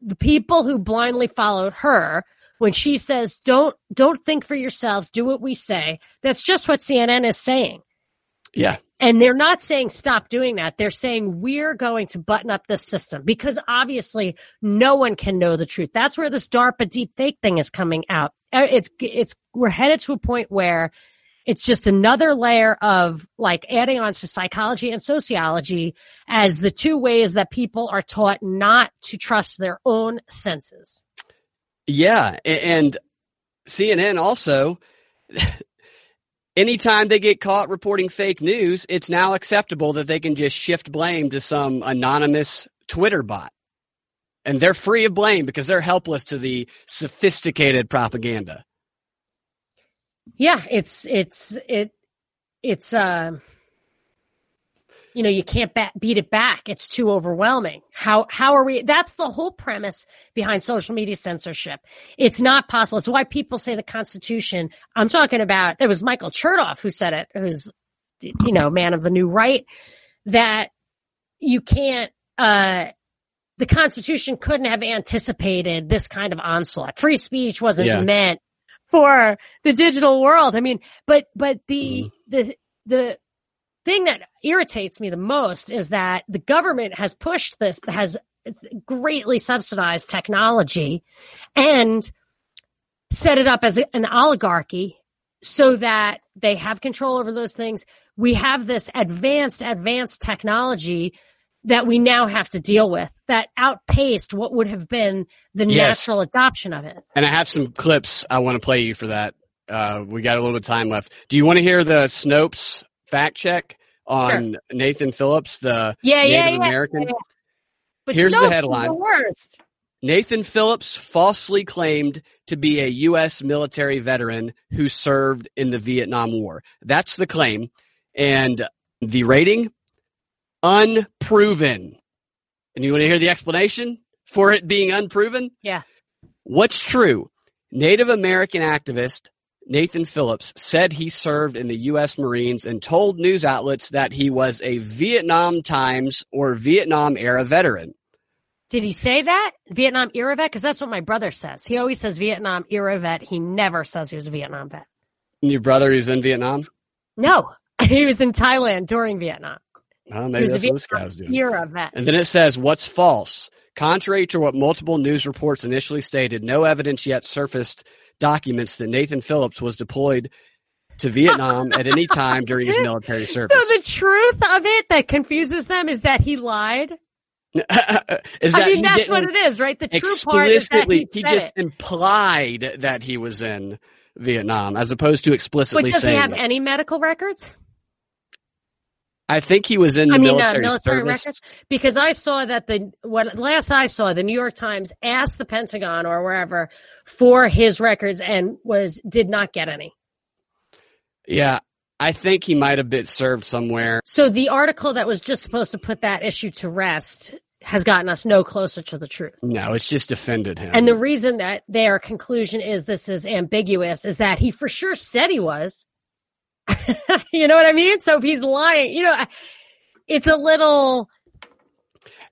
the people who blindly followed her when she says, don't, don't think for yourselves, do what we say. That's just what CNN is saying. Yeah. And they're not saying stop doing that. They're saying we're going to button up this system because obviously no one can know the truth. That's where this DARPA deep fake thing is coming out. Uh, it's, it's, we're headed to a point where it's just another layer of like adding on to psychology and sociology as the two ways that people are taught not to trust their own senses. Yeah, and CNN also *laughs* anytime they get caught reporting fake news, it's now acceptable that they can just shift blame to some anonymous Twitter bot. And they're free of blame because they're helpless to the sophisticated propaganda. Yeah, it's it's it it's uh you know, you can't bat, beat it back. It's too overwhelming. How, how are we? That's the whole premise behind social media censorship. It's not possible. It's why people say the Constitution. I'm talking about, it was Michael Chertoff who said it, who's, you know, man of the new right, that you can't, uh, the Constitution couldn't have anticipated this kind of onslaught. Free speech wasn't yeah. meant for the digital world. I mean, but, but the, mm. the, the, thing that irritates me the most is that the government has pushed this, has greatly subsidized technology and set it up as an oligarchy so that they have control over those things. We have this advanced, advanced technology that we now have to deal with that outpaced what would have been the yes. natural adoption of it. And I have some clips I want to play you for that. Uh, we got a little bit of time left. Do you want to hear the Snopes fact check on sure. Nathan Phillips, the yeah, Native yeah, American? Yeah, but Here's the headline. The worst. Nathan Phillips falsely claimed to be a U.S. military veteran who served in the Vietnam War. That's the claim. And the rating? Unproven. And you want to hear the explanation for it being unproven? Yeah. What's true? Native American activist Nathan Phillips said he served in the U.S. Marines and told news outlets that he was a Vietnam Times or Vietnam era veteran. Did he say that? Vietnam era vet? Because that's what my brother says. He always says Vietnam era vet. He never says he was a Vietnam vet. And your brother is in Vietnam? No, *laughs* he was in Thailand during Vietnam. Oh, maybe that's what this guy's doing. Era vet. And then it says, what's false? Contrary to what multiple news reports initially stated, no evidence yet surfaced documents that Nathan Phillips was deployed to Vietnam at any time during his *laughs* military service. So the truth of it that confuses them is that he lied. *laughs* is I mean, that's what it is, right? The true part is that he, he just it. implied that he was in Vietnam, as opposed to explicitly but does saying. he have it. any medical records? I think he was in I mean, military, uh, military service. records because I saw that the what last I saw the New York Times asked the Pentagon or wherever for his records and was did not get any. Yeah, I think he might have been served somewhere. So the article that was just supposed to put that issue to rest has gotten us no closer to the truth. No, it's just defended him. And the reason that their conclusion is this is ambiguous is that he for sure said he was. *laughs* you know what I mean? So if he's lying, you know, it's a little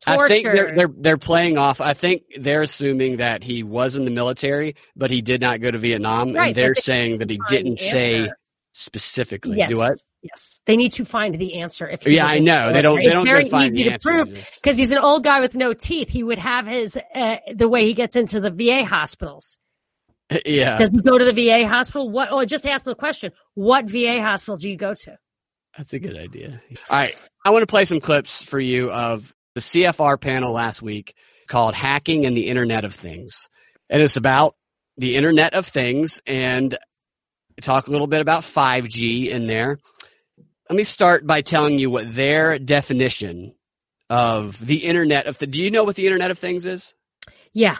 torture. I think they're they're they're playing off. I think they're assuming that he was in the military, but he did not go to Vietnam, Right, and they're they saying that he didn't say answer. specifically. yes, Do what? yes, they need to find the answer. If he Yeah, I know they don't. They It's don't very define easy the to prove because he's an old guy with no teeth. He would have his uh, the way he gets into the VA hospitals. *laughs* yeah, Does he go to the VA hospital? What? Oh, just ask the question: What VA hospital do you go to? that's a good idea. All right, I want to play some clips for you of the CFR panel last week called "Hacking and the Internet of Things," and it's about the Internet of Things and talk a little bit about 5G in there. Let me start by telling you what their definition of the Internet of the. Do you know what the Internet of Things is? Yeah.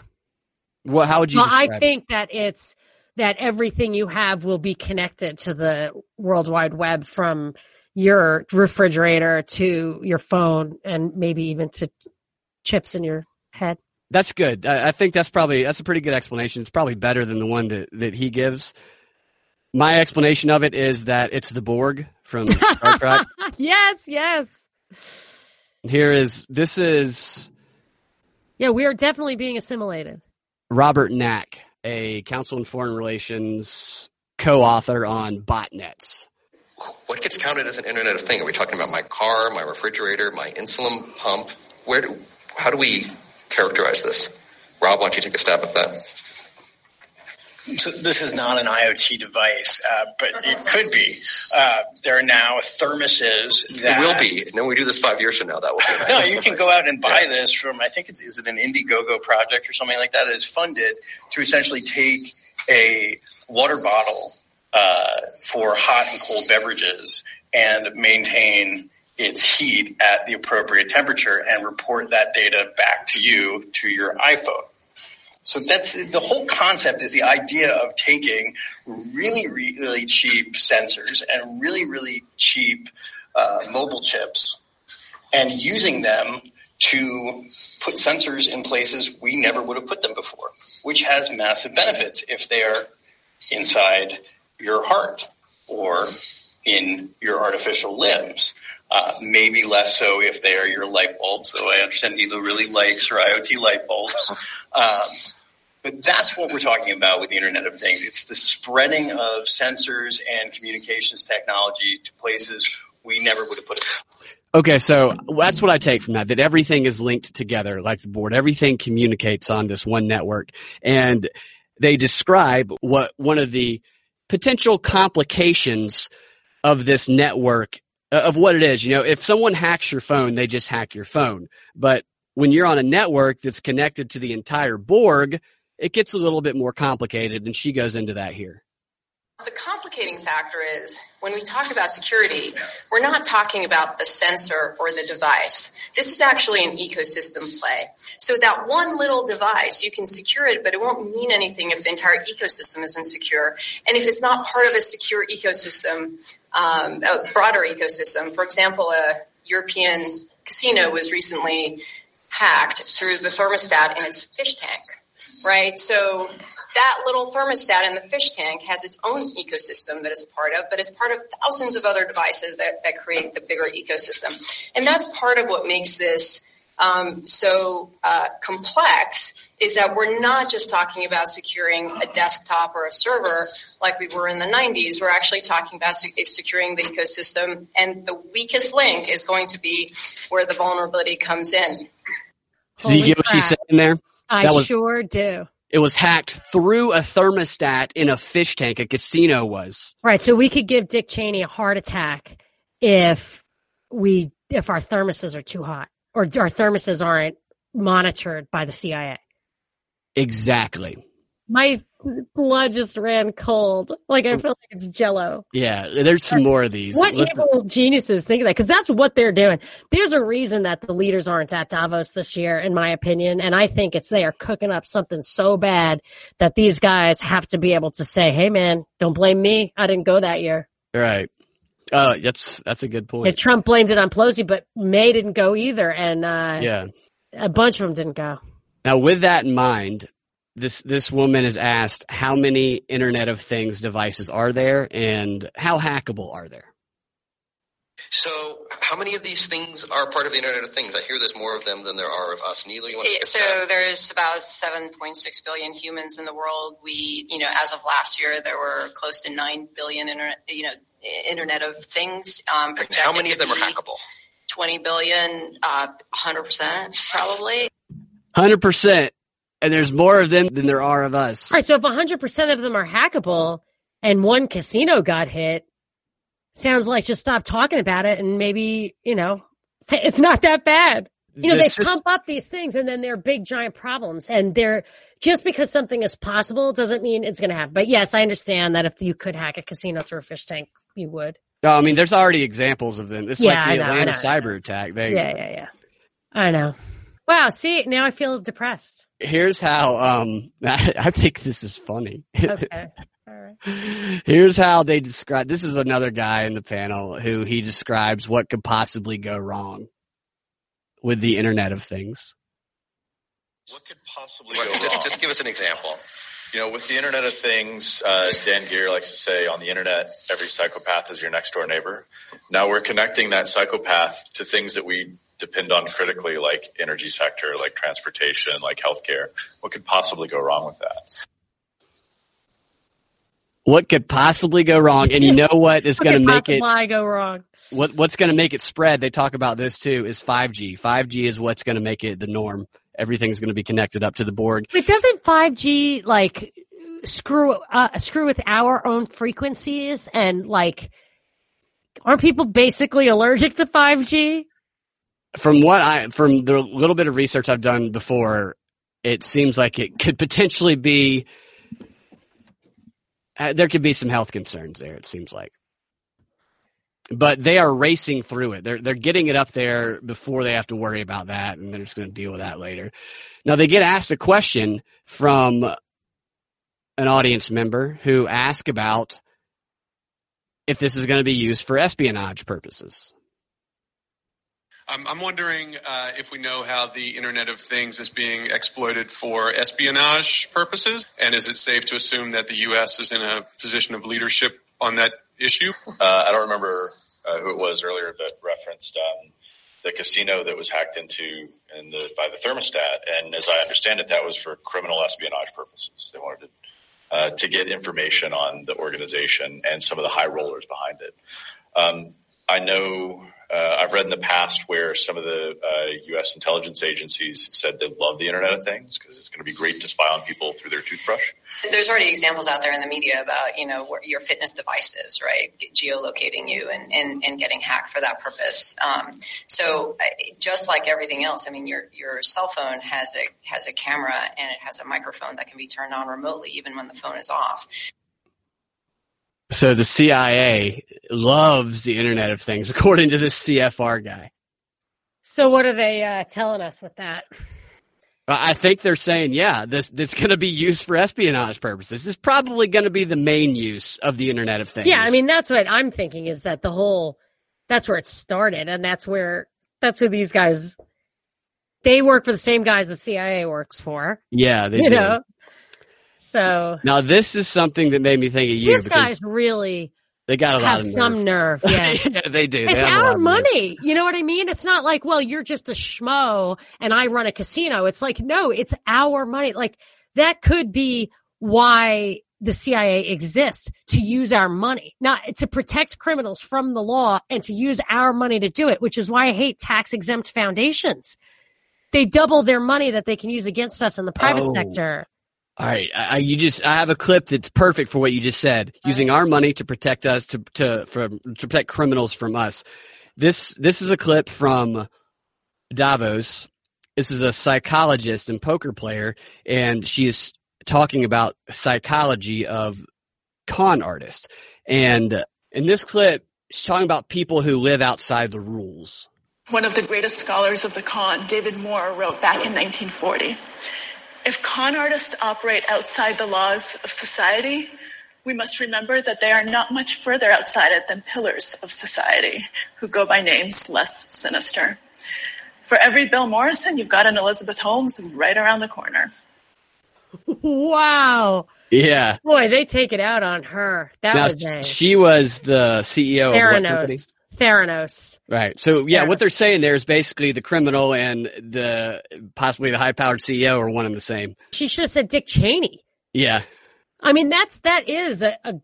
What? How would you? Well, I describe it? think that it's that everything you have will be connected to the World Wide Web from your refrigerator to your phone and maybe even to chips in your head. That's good. I, I think that's probably that's a pretty good explanation. It's probably better than the one that, that he gives. My explanation of it is that it's the Borg from Star Trek. *laughs* yes, yes. Here is this is Yeah, we are definitely being assimilated. Robert Knake, a Council on Foreign Relations co-author on botnets. What gets counted as an Internet of Thing? Are we talking about my car, my refrigerator, my insulin pump? Where do, how do we characterize this? Rob, why don't you take a stab at that? So this is not an IoT device, uh, but it could be. Uh, there are now thermoses that It will be. And then we do this five years from now. That will be. *laughs* No, you can device. go out and buy Yeah. this from. I think it's is it an Indiegogo project or something like that that is funded to essentially take a water bottle uh, for hot and cold beverages and maintain its heat at the appropriate temperature and report that data back to you to your iPhone. So that's the whole concept is the idea of taking really, really cheap sensors and really, really cheap uh, mobile chips and using them to put sensors in places we never would have put them before, which has massive benefits if they are inside your heart or in your artificial limbs. Uh, maybe less so if they are your light bulbs, though I understand Nilo really likes her IoT light bulbs. Um, but that's what we're talking about with the Internet of Things. It's the spreading of sensors and communications technology to places we never would have put it. Okay, so that's what I take from that, that everything is linked together like the Borg. Everything communicates on this one network. And they describe what one of the potential complications of this network, uh, of what it is. You know, if someone hacks your phone, they just hack your phone. But when you're on a network that's connected to the entire Borg, it gets a little bit more complicated, and she goes into that here. The complicating factor is when we talk about security, we're not talking about the sensor or the device. This is actually an ecosystem play. So that one little device, you can secure it, but it won't mean anything if the entire ecosystem isn't secure. And if it's not part of a secure ecosystem, um, a broader ecosystem, for example, a European casino was recently hacked through the thermostat in its fish tank, right? So that little thermostat in the fish tank has its own ecosystem that it's part of, but it's part of thousands of other devices that, that create the bigger ecosystem. And that's part of what makes this um, so uh, complex is that we're not just talking about securing a desktop or a server like we were in the 90s. We're actually talking about securing the ecosystem, and the weakest link is going to be where the vulnerability comes in. So you Holy get what she's crap. saying there? I was- sure do. It was hacked through a thermostat in a fish tank. A casino was. Right. So we could give Dick Cheney a heart attack if we if our thermoses are too hot or our thermoses aren't monitored by the CIA. Exactly. My blood just ran cold. Like I feel like it's jello. Yeah, there's some more of these. What Let's- evil geniuses think of that? Because that's what they're doing. There's a reason that the leaders aren't at Davos this year, in my opinion. And I think it's they are cooking up something so bad that these guys have to be able to say, "Hey, man, don't blame me. I didn't go that year." Right. Uh, that's that's a good point. Trump blamed it on Pelosi, but May didn't go either, and uh, Yeah. a bunch of them didn't go. Now, with that in mind, this this woman is asked how many Internet of Things devices are there, and how hackable are there? So, how many of these things are part of the Internet of Things? I hear there's more of them than there are of us. Neela, you want to Yeah, So that? there's about 7.6 billion humans in the world. We, you know, as of last year, there were close to 9 billion internet, you know, Internet of Things. Um, projected how many of them are hackable? 20 billion, uh, 100% probably. Hundred percent, and there's more of them than there are of us. All right, so if 100% of them are hackable and one casino got hit, sounds like just stop talking about it and maybe, you know, *laughs* it's not that bad. You know, This they pump up these things and then they're big giant problems and they're just because something is possible doesn't mean it's going to happen. But yes, I understand that if you could hack a casino through a fish tank, you would. No, I mean, there's already examples of them. It's Yeah, like the know, Atlanta know, cyber attack. They, Yeah, yeah, yeah. I know. Wow. See, now I feel depressed. Here's how. Um, *laughs* I think this is funny. Okay. All right. *laughs* Here's how they describe. This is another guy in the panel who he describes what could possibly go wrong with the Internet of Things. What could possibly What- go wrong? just, just give us an example. You know, with the Internet of Things, uh, Dan Geer likes to say on the Internet, every psychopath is your next door neighbor. Now we're connecting that psychopath to things that we depend on critically, like energy sector, like transportation, like healthcare. What could possibly go wrong with that? What could possibly go wrong? And you know what is *laughs* going to make it possibly go wrong? what what's going to make it spread? They talk about this too. Is 5G. 5G is what's going to make it the norm. Everything's going to be connected up to the Borg. But doesn't 5G like screw uh, screw with our own frequencies and like aren't people basically allergic to 5G? From what I from the little bit of research I've done before, it seems like it could potentially be uh, there could be some health concerns there. It seems like, but they are racing through it. They're they're getting it up there before they have to worry about that, and they're just going to deal with that later. Now they get asked a question from an audience member who asked about if this is going to be used for espionage purposes. I'm, I'm wondering uh, if we know how the Internet of Things is being exploited for espionage purposes, and is it safe to assume that the U.S. is in a position of leadership on that issue? Uh, I don't remember uh, who it was earlier that referenced um, the casino that was hacked into in the, by the thermostat, and as I understand it, that was for criminal espionage purposes. They wanted to uh, to get information on the organization and some of the high rollers behind it. Um, I know uh, I've read in the past where some of the uh, U.S. intelligence agencies said they love the Internet of Things because it's going to be great to spy on people through their toothbrush. There's already examples out there in the media about, you know, your fitness devices, right, geolocating you and, and, and getting hacked for that purpose. Um, so just like everything else, I mean, your, your cell phone has a, has a camera and it has a microphone that can be turned on remotely even when the phone is off. So the CIA loves the Internet of Things, *laughs* according to this CFR guy. So what are they uh, telling us with that? I I think they're saying, yeah, this this going to be used for espionage purposes. This is probably going to be the main use of the Internet of Things. Yeah, I mean that's what I'm thinking is that the whole that's where it started and that's where that's where these guys they work for the same guys the CIA works for, yeah, they you do. know. So Now this is something that made me think of you because guys really they got a lot have of some nerve. *laughs* Yeah. yeah, they do. They It's our money. You know what I mean? It's not like, well, you're just a schmo and I run a casino. It's like, no, it's our money. Like that could be why the CIA exists to use our money, not to protect criminals from the law and to use our money to do it, which is why I hate tax exempt foundations. They double their money that they can use against us in the private Oh. sector. All right, I, I- you just I have a clip that's perfect for what you just said. Using our money to protect us to to from to protect criminals from us. This this is a clip from Davos. This is a psychologist and poker player, and she's talking about psychology of con artists. And in this clip, she's talking about people who live outside the rules. One of the greatest scholars of the con, David Maurer, wrote back in 1940 If con artists operate outside the laws of society, we must remember that they are not much further outside it than pillars of society who go by names less sinister. For every Bill Morrison, you've got an Elizabeth Holmes right around the corner. *laughs* Wow. Yeah. Boy, they take it out on her. That Now, was a she was the CEO of what company? Theranos. Theranos. Right. So yeah, Yeah. what they're saying there is basically the criminal and the possibly the high powered CEO are one and the same. She should have said Dick Cheney. Yeah. I mean, that's that is a a,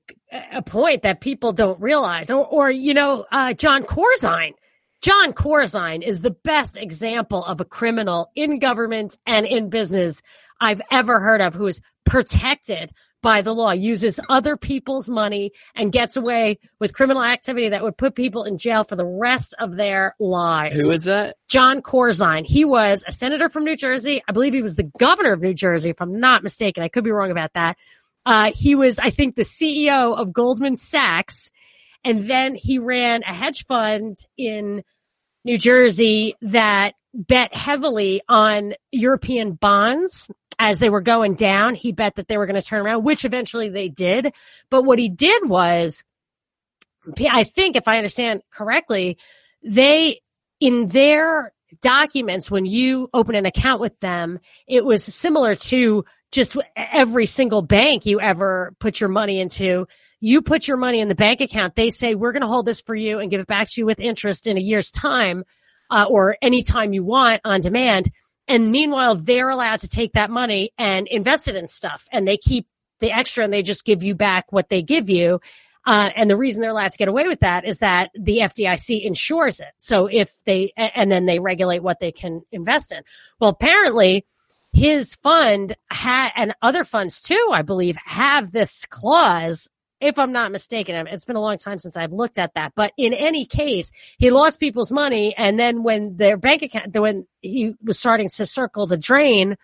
a point that people don't realize, or, or you know, uh, Jon Corzine. Jon Corzine is the best example of a criminal in government and in business I've ever heard of who is protected by the law, uses other people's money, and gets away with criminal activity that would put people in jail for the rest of their lives. Who is that? Jon Corzine. He was a senator from New Jersey. I believe he was the governor of New Jersey, if I'm not mistaken. I could be wrong about that. Uh, he was, I think, the CEO of Goldman Sachs. And then he ran a hedge fund in New Jersey that bet heavily on European bonds as they were going down. He bet that they were going to turn around, which eventually they did. But what he did was, I think, if I understand correctly, they, in their documents, when you open an account with them, it was similar to just every single bank you ever put your money into. You put your money in the bank account. They say, we're going to hold this for you and give it back to you with interest in a year's time, uh, or anytime you want on demand. And meanwhile, they're allowed to take that money and invest it in stuff and they keep the extra and they just give you back what they give you. Uh, and the reason they're allowed to get away with that is that the FDIC insures it. So if they, and then they regulate what they can invest in. Well, apparently his fund had, and other funds too, I believe, have this clause. If I'm not mistaken, it's been a long time since I've looked at that. But in any case, he lost people's money. And then when their bank account, when he was starting to circle the drain,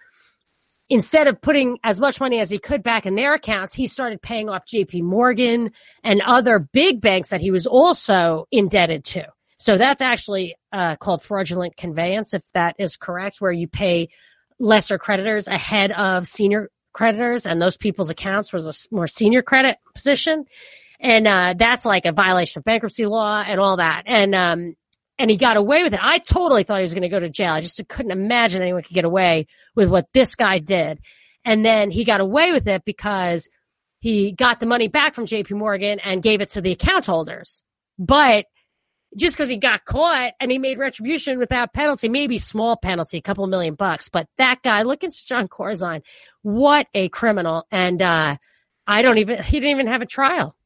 instead of putting as much money as he could back in their accounts, he started paying off JP Morgan and other big banks that he was also indebted to. So that's actually uh, called fraudulent conveyance, if that is correct, where you pay lesser creditors ahead of senior creditors, and those people's accounts was a more senior credit position. And uh, that's like a violation of bankruptcy law and all that. And um, and he got away with it. I totally thought he was going to go to jail. I just couldn't imagine anyone could get away with what this guy did. And then he got away with it because he got the money back from JP Morgan and gave it to the account holders. But just because he got caught and he made retribution without penalty, maybe small penalty, a couple million bucks. But that guy, look into Jon Corzine. What a criminal. And, uh, I don't even, he didn't even have a trial.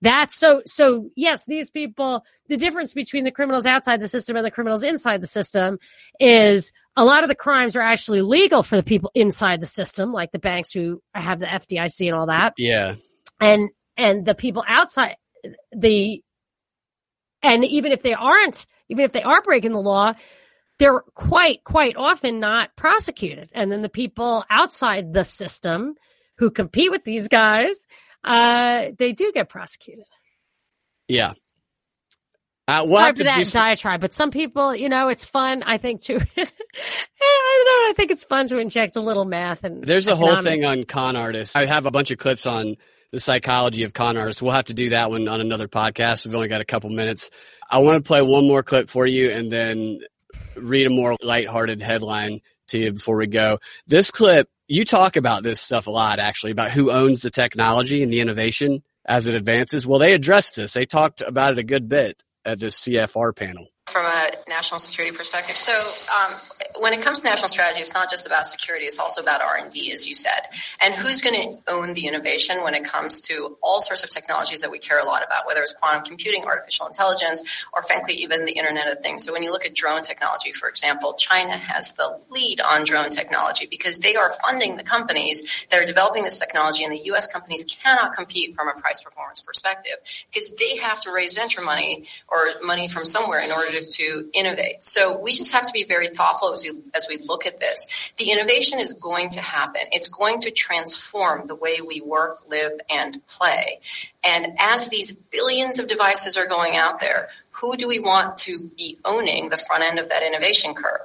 That's so, so yes, these people, the difference between the criminals outside the system and the criminals inside the system is a lot of the crimes are actually legal for the people inside the system, like the banks who have the FDIC and all that Yeah. and and the people outside the and even if they aren't even if they are breaking the law they're quite quite often not prosecuted and then the people outside the system who compete with these guys uh they do get prosecuted Yeah. Uh, we'll Sorry for to that some- diatribe but some people you know it's fun i think to *laughs* i don't know i think it's fun to inject a little math and There's a whole thing on con artists. I have a bunch of clips on the psychology of con artists. We'll have to do that one on another podcast. We've only got a couple minutes. I want to play one more clip for you and then read a more lighthearted headline to you before we go. This clip, you talk about this stuff a lot actually, about who owns the technology and the innovation as it advances. Well, they addressed this. They talked about it a good bit at this CFR panel. From a national security perspective. So, um, when it comes to national strategy, it's not just about security; it's also about R and D, as you said. And who's going to own the innovation when it comes to all sorts of technologies that we care a lot about, whether it's quantum computing, artificial intelligence, or frankly, even the Internet of Things. So, when you look at drone technology, for example, China has the lead on drone technology because they are funding the companies that are developing this technology, and the U.S. companies cannot compete from a price performance perspective because they have to raise venture money or money from somewhere in order to, to innovate. So we just have to be very thoughtful as as we, as we look at this. The innovation is going to happen. It's going to transform the way we work, live, and play. And as these billions of devices are going out there, who do we want to be owning the front end of that innovation curve?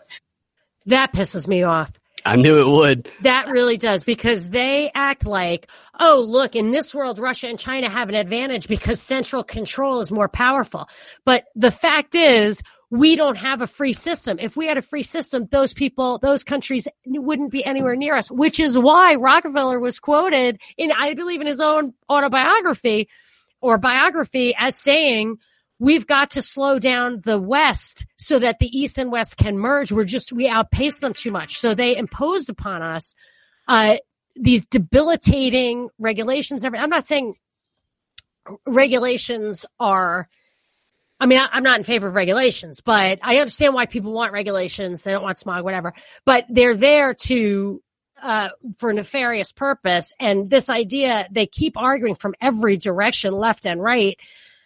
That pisses me off. I knew it would. That really does because they act like, oh, look, in this world, Russia and China have an advantage because central control is more powerful. But the fact is, we don't have a free system. If we had a free system, those people, those countries wouldn't be anywhere near us, which is why Rockefeller was quoted in, I believe in his own autobiography or biography as saying, we've got to slow down the West so that the East and West can merge. We're just, we outpace them too much. So they imposed upon us, uh, these debilitating regulations. I'm not saying regulations are, I mean, I, am not in favor of regulations, but I understand why people want regulations. They don't want smog, whatever, but they're there to, uh, for nefarious purpose. And this idea, they keep arguing from every direction, left and right,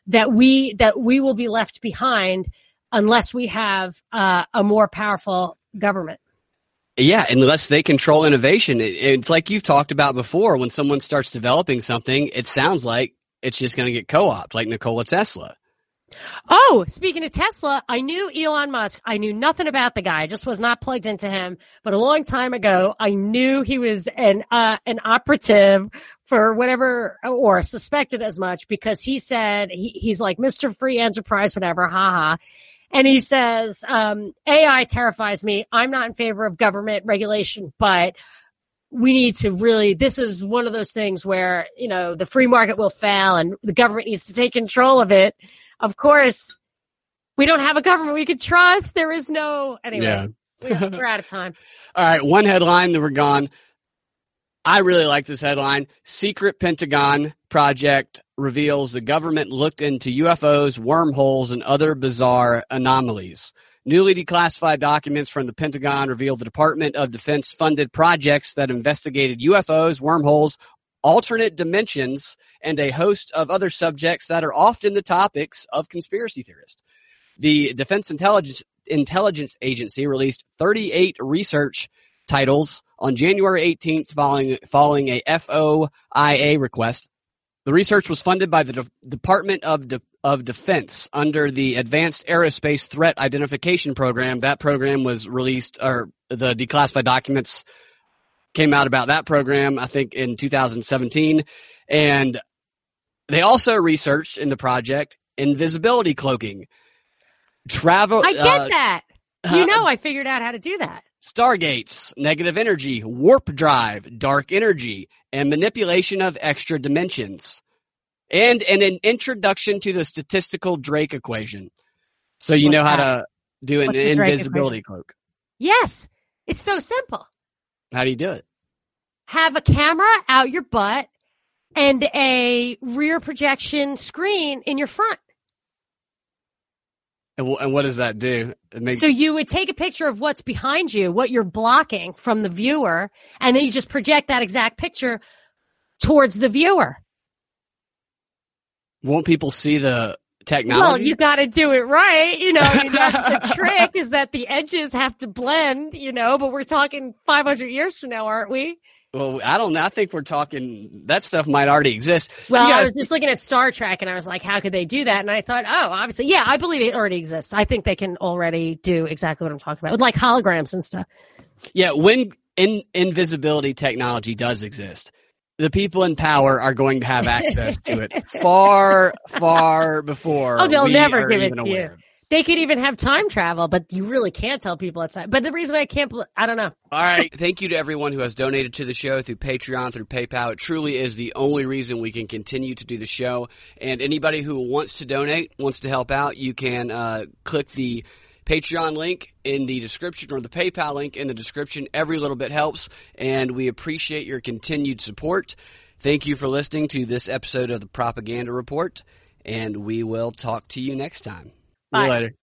that we, that we will be left behind unless we have, uh, a more powerful government. Yeah, unless they control innovation. It, it's like you've talked about before. When someone starts developing something, it sounds like it's just going to get co-opted, like Nikola Tesla. Oh, speaking of Tesla, I knew Elon Musk. I knew nothing about the guy. I just was not plugged into him. But a long time ago, I knew he was an uh, an operative for whatever, or suspected as much, because he said he, he's like Mr. Free Enterprise, whatever, haha. And he says, um, AI terrifies me. I'm not in favor of government regulation, but we need to really, this is one of those things where, you know, the free market will fail and the government needs to take control of it of course, we don't have a government we could trust. There is no, anyway, yeah. we, we're out of *laughs* time. All right. One headline, then we're gone. I really like this headline. Secret Pentagon project reveals the government looked into UFOs, wormholes, and other bizarre anomalies. Newly declassified documents from the Pentagon reveal the Department of Defense funded projects that investigated UFOs, wormholes, alternate dimensions, and a host of other subjects that are often the topics of conspiracy theorists. The Defense Intelligence, Intelligence Agency released 38 research titles on January 18th following, following a FOIA request. The research was funded by the De- Department of, De- of Defense under the Advanced Aerospace Threat Identification Program. That program was released, or the declassified documents came out about that program, I think in 2017. And they also researched in the project invisibility cloaking. Travel. I get uh, that. You know, I figured out how to do that. Stargates, negative energy, warp drive, dark energy, and manipulation of extra dimensions. And, and an introduction to the statistical Drake equation. So you What's know how that? to do an invisibility cloak. Yes. It's so simple. How do you do it? Have a camera out your butt and a rear projection screen in your front. And, w- and what does that do? Makes- so you would take a picture of what's behind you, what you're blocking from the viewer, and then you just project that exact picture towards the viewer. Won't people see the technology? Well, you got to do it right. You know, that's the *laughs* trick is that the edges have to blend, you know, but we're talking 500 years from now, aren't we? Well, I don't know. I think we're talking that stuff might already exist. Well, gotta, I was just looking at Star Trek and I was like, how could they do that? And I thought, oh, obviously, yeah, I believe it already exists. I think they can already do exactly what I'm talking about with like holograms and stuff. Yeah, when in, invisibility technology does exist, the people in power are going to have access to it *laughs* far, far before. Oh, they'll never give it to you. They could even have time travel, but you really can't tell people time. But the reason I can't, I don't know. All right. Thank you to everyone who has donated to the show through Patreon, through PayPal. It truly is the only reason we can continue to do the show. And anybody who wants to donate, wants to help out, you can uh, click the Patreon link in the description or the PayPal link in the description. Every little bit helps, and we appreciate your continued support. Thank you for listening to this episode of the Propaganda Report, and we will talk to you next time. Bye. See you later.